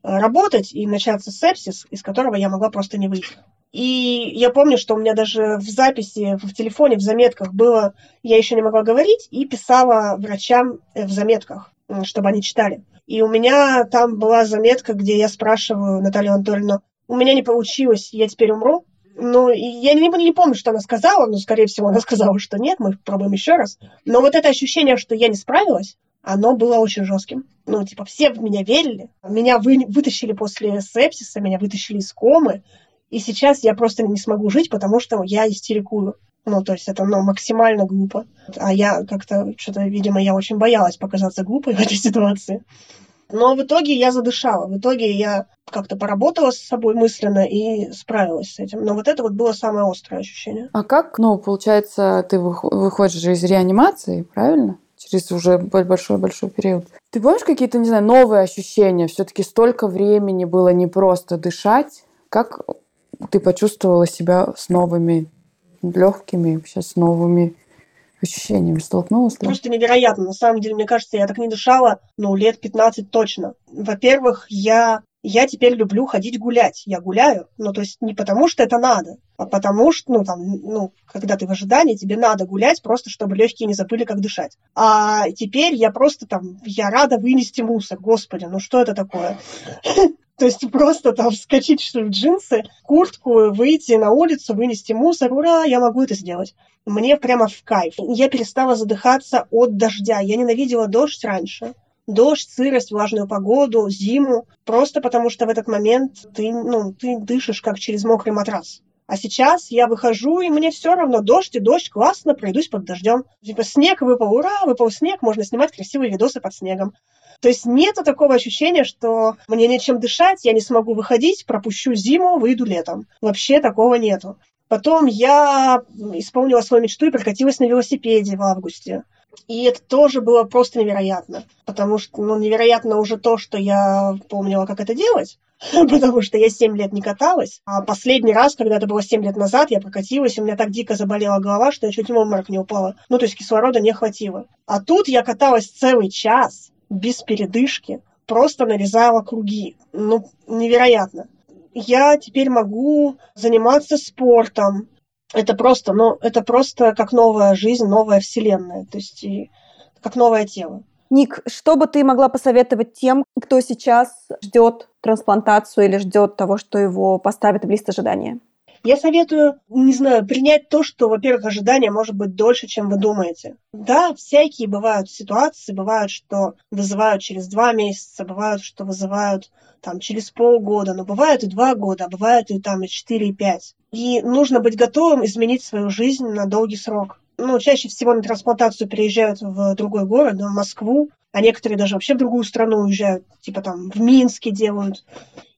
работать и начаться сепсис, из которого я могла просто не выйти. И я помню, что у меня даже в записи в телефоне, в заметках было, я еще не могла говорить, и писала врачам э, в заметках, чтобы они читали. И у меня там была заметка, где я спрашиваю Наталью Анатольевну, у меня не получилось, я теперь умру. Ну, я не, не помню, что она сказала, но, скорее всего, она сказала, что нет, мы пробуем еще раз. Но вот это ощущение, что я не справилась, оно было очень жестким. Ну, типа, все в меня верили. Меня вы, вытащили после сепсиса, меня вытащили из комы. И сейчас я просто не смогу жить, потому что я истерикую. Ну, то есть это ну, максимально глупо. А я как-то, что-то, видимо, я очень боялась показаться глупой в этой ситуации. Но в итоге я задышала. В итоге я как-то поработала с собой мысленно и справилась с этим. Но вот это вот было самое острое ощущение. А как, ну, получается, ты выходишь из реанимации, правильно? через уже большой-большой период. Ты помнишь какие-то, не знаю, новые ощущения? Все-таки столько времени было не просто дышать. Как ты почувствовала себя с новыми легкими, вообще с новыми ощущениями столкнулась? Да? Просто невероятно. На самом деле, мне кажется, я так не дышала, ну, лет 15 точно. Во-первых, я я теперь люблю ходить гулять. Я гуляю, ну, то есть не потому, что это надо, а потому что, ну, там, ну, когда ты в ожидании, тебе надо гулять, просто чтобы легкие не забыли, как дышать. А теперь я просто там, я рада вынести мусор. Господи, ну что это такое? То есть просто там вскочить в джинсы, куртку, выйти на улицу, вынести мусор. Ура, я могу это сделать. Мне прямо в кайф. Я перестала задыхаться от дождя. Я ненавидела дождь раньше. Дождь, сырость, влажную погоду, зиму. Просто потому что в этот момент ты, ну, ты дышишь как через мокрый матрас. А сейчас я выхожу, и мне все равно дождь и дождь, классно, пройдусь под дождем. Типа снег выпал, ура, выпал снег, можно снимать красивые видосы под снегом. То есть нет такого ощущения, что мне нечем дышать, я не смогу выходить, пропущу зиму, выйду летом. Вообще такого нету. Потом я исполнила свою мечту и прокатилась на велосипеде в августе. И это тоже было просто невероятно. Потому что, ну, невероятно уже то, что я помнила, как это делать. Потому что я 7 лет не каталась. А последний раз, когда это было 7 лет назад, я прокатилась, у меня так дико заболела голова, что я чуть в обморок не упала. Ну, то есть кислорода не хватило. А тут я каталась целый час без передышки, просто нарезала круги. Ну, невероятно. Я теперь могу заниматься спортом. Это просто, ну, это просто как новая жизнь, новая вселенная. То есть и как новое тело. Ник, что бы ты могла посоветовать тем, кто сейчас ждет трансплантацию или ждет того, что его поставят в лист ожидания? Я советую, не знаю, принять то, что, во-первых, ожидание может быть дольше, чем вы думаете. Да, всякие бывают ситуации, бывают, что вызывают через два месяца, бывают, что вызывают там через полгода, но бывают и два года, а бывают и там и четыре, и пять. И нужно быть готовым изменить свою жизнь на долгий срок. Ну, чаще всего на трансплантацию приезжают в другой город, в Москву, а некоторые даже вообще в другую страну уезжают, типа там в Минске делают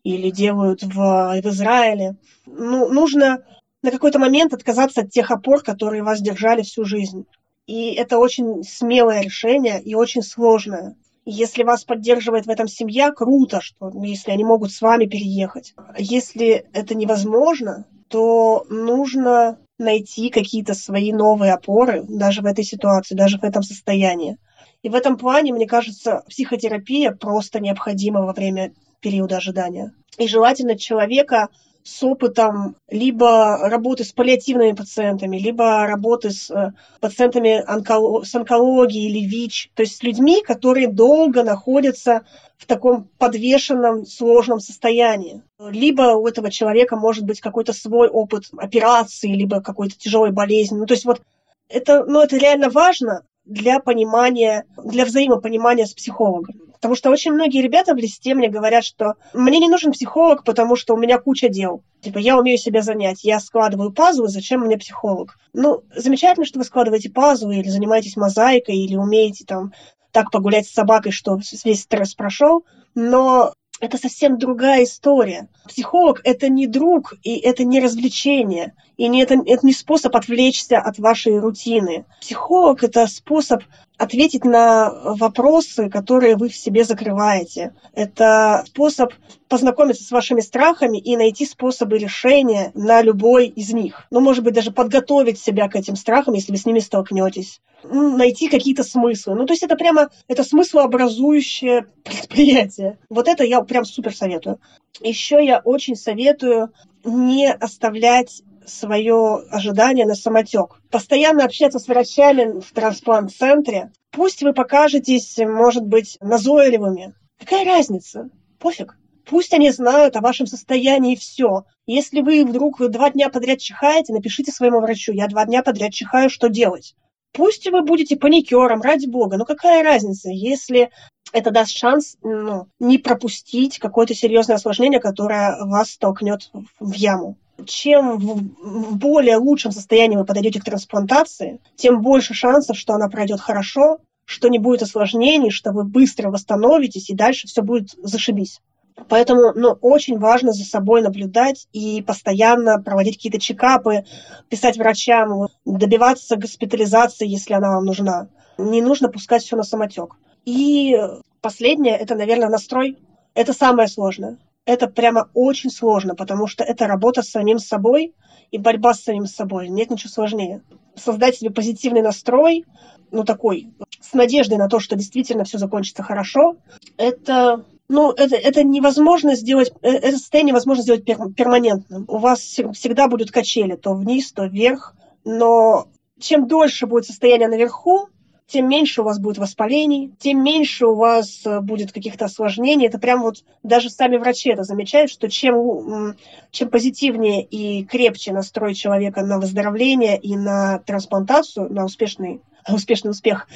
или делают в, в Израиле. Ну, нужно на какой-то момент отказаться от тех опор, которые вас держали всю жизнь. И это очень смелое решение и очень сложное. Если вас поддерживает в этом семья, круто, что если они могут с вами переехать. Если это невозможно, то нужно найти какие-то свои новые опоры даже в этой ситуации, даже в этом состоянии. И в этом плане, мне кажется, психотерапия просто необходима во время периода ожидания. И желательно человека с опытом либо работы с паллиативными пациентами, либо работы с э, пациентами онколог, с онкологией или ВИЧ, то есть с людьми, которые долго находятся в таком подвешенном, сложном состоянии. Либо у этого человека может быть какой-то свой опыт операции, либо какой-то тяжелой болезни. Ну, то есть вот это, ну, это реально важно, для понимания, для взаимопонимания с психологом. Потому что очень многие ребята в листе мне говорят, что мне не нужен психолог, потому что у меня куча дел. Типа, я умею себя занять, я складываю пазлы, зачем мне психолог? Ну, замечательно, что вы складываете пазлы, или занимаетесь мозаикой, или умеете там так погулять с собакой, что весь стресс прошел, но это совсем другая история. Психолог – это не друг, и это не развлечение, и не, это, это не способ отвлечься от вашей рутины. Психолог – это способ ответить на вопросы, которые вы в себе закрываете. Это способ познакомиться с вашими страхами и найти способы решения на любой из них. Ну, может быть, даже подготовить себя к этим страхам, если вы с ними столкнетесь. Ну, найти какие-то смыслы. Ну, то есть это прямо, это смыслообразующее предприятие. Вот это я прям супер советую. Еще я очень советую не оставлять свое ожидание на самотек. Постоянно общаться с врачами в трансплант-центре. Пусть вы покажетесь, может быть, назойливыми. Какая разница? Пофиг. Пусть они знают о вашем состоянии все. Если вы вдруг два дня подряд чихаете, напишите своему врачу, я два дня подряд чихаю, что делать? Пусть вы будете паникером, ради бога, но какая разница, если это даст шанс ну, не пропустить какое-то серьезное осложнение, которое вас столкнет в яму чем в более лучшем состоянии вы подойдете к трансплантации, тем больше шансов, что она пройдет хорошо, что не будет осложнений, что вы быстро восстановитесь, и дальше все будет зашибись. Поэтому ну, очень важно за собой наблюдать и постоянно проводить какие-то чекапы, писать врачам, добиваться госпитализации, если она вам нужна. Не нужно пускать все на самотек. И последнее – это, наверное, настрой. Это самое сложное это прямо очень сложно, потому что это работа с самим собой и борьба с самим собой. Нет ничего сложнее. Создать себе позитивный настрой, ну такой, с надеждой на то, что действительно все закончится хорошо, это ну, это, это невозможно сделать, э, это состояние невозможно сделать пер, перманентным. У вас всегда будут качели, то вниз, то вверх, но чем дольше будет состояние наверху, тем меньше у вас будет воспалений, тем меньше у вас э, будет каких-то осложнений. Это прям вот даже сами врачи это замечают, что чем, чем позитивнее и крепче настрой человека на выздоровление и на трансплантацию, на успешный, успешный успех,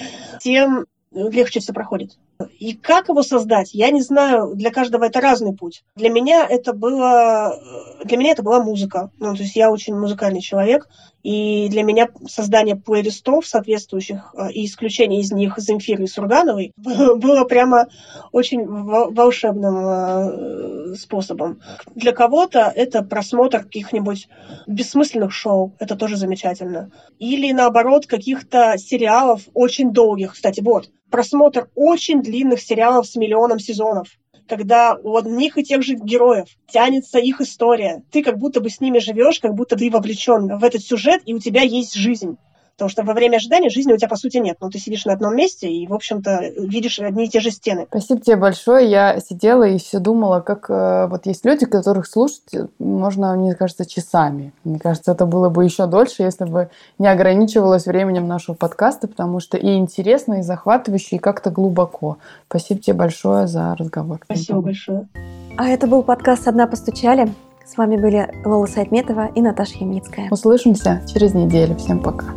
тем легче все проходит. И как его создать, я не знаю, для каждого это разный путь. Для меня это было, для меня это была музыка. Ну, то есть я очень музыкальный человек, и для меня создание плейлистов соответствующих э, и исключение из них Земфиры и Сургановой было прямо очень волшебным э, способом. Для кого-то это просмотр каких-нибудь бессмысленных шоу, это тоже замечательно. Или наоборот каких-то сериалов очень долгих. Кстати, вот, просмотр очень длинных сериалов с миллионом сезонов когда у одних и тех же героев тянется их история. Ты как будто бы с ними живешь, как будто ты вовлечен в этот сюжет, и у тебя есть жизнь. Потому что во время ожидания жизни у тебя, по сути, нет. Ну, ты сидишь на одном месте и, в общем-то, видишь одни и те же стены. Спасибо тебе большое. Я сидела и все думала, как э, вот есть люди, которых слушать можно, мне кажется, часами. Мне кажется, это было бы еще дольше, если бы не ограничивалось временем нашего подкаста, потому что и интересно, и захватывающе, и как-то глубоко. Спасибо тебе большое за разговор. Спасибо большое. А это был подкаст «Одна постучали». С вами были Лола Сайтметова и Наташа Ямницкая. Услышимся через неделю. Всем пока.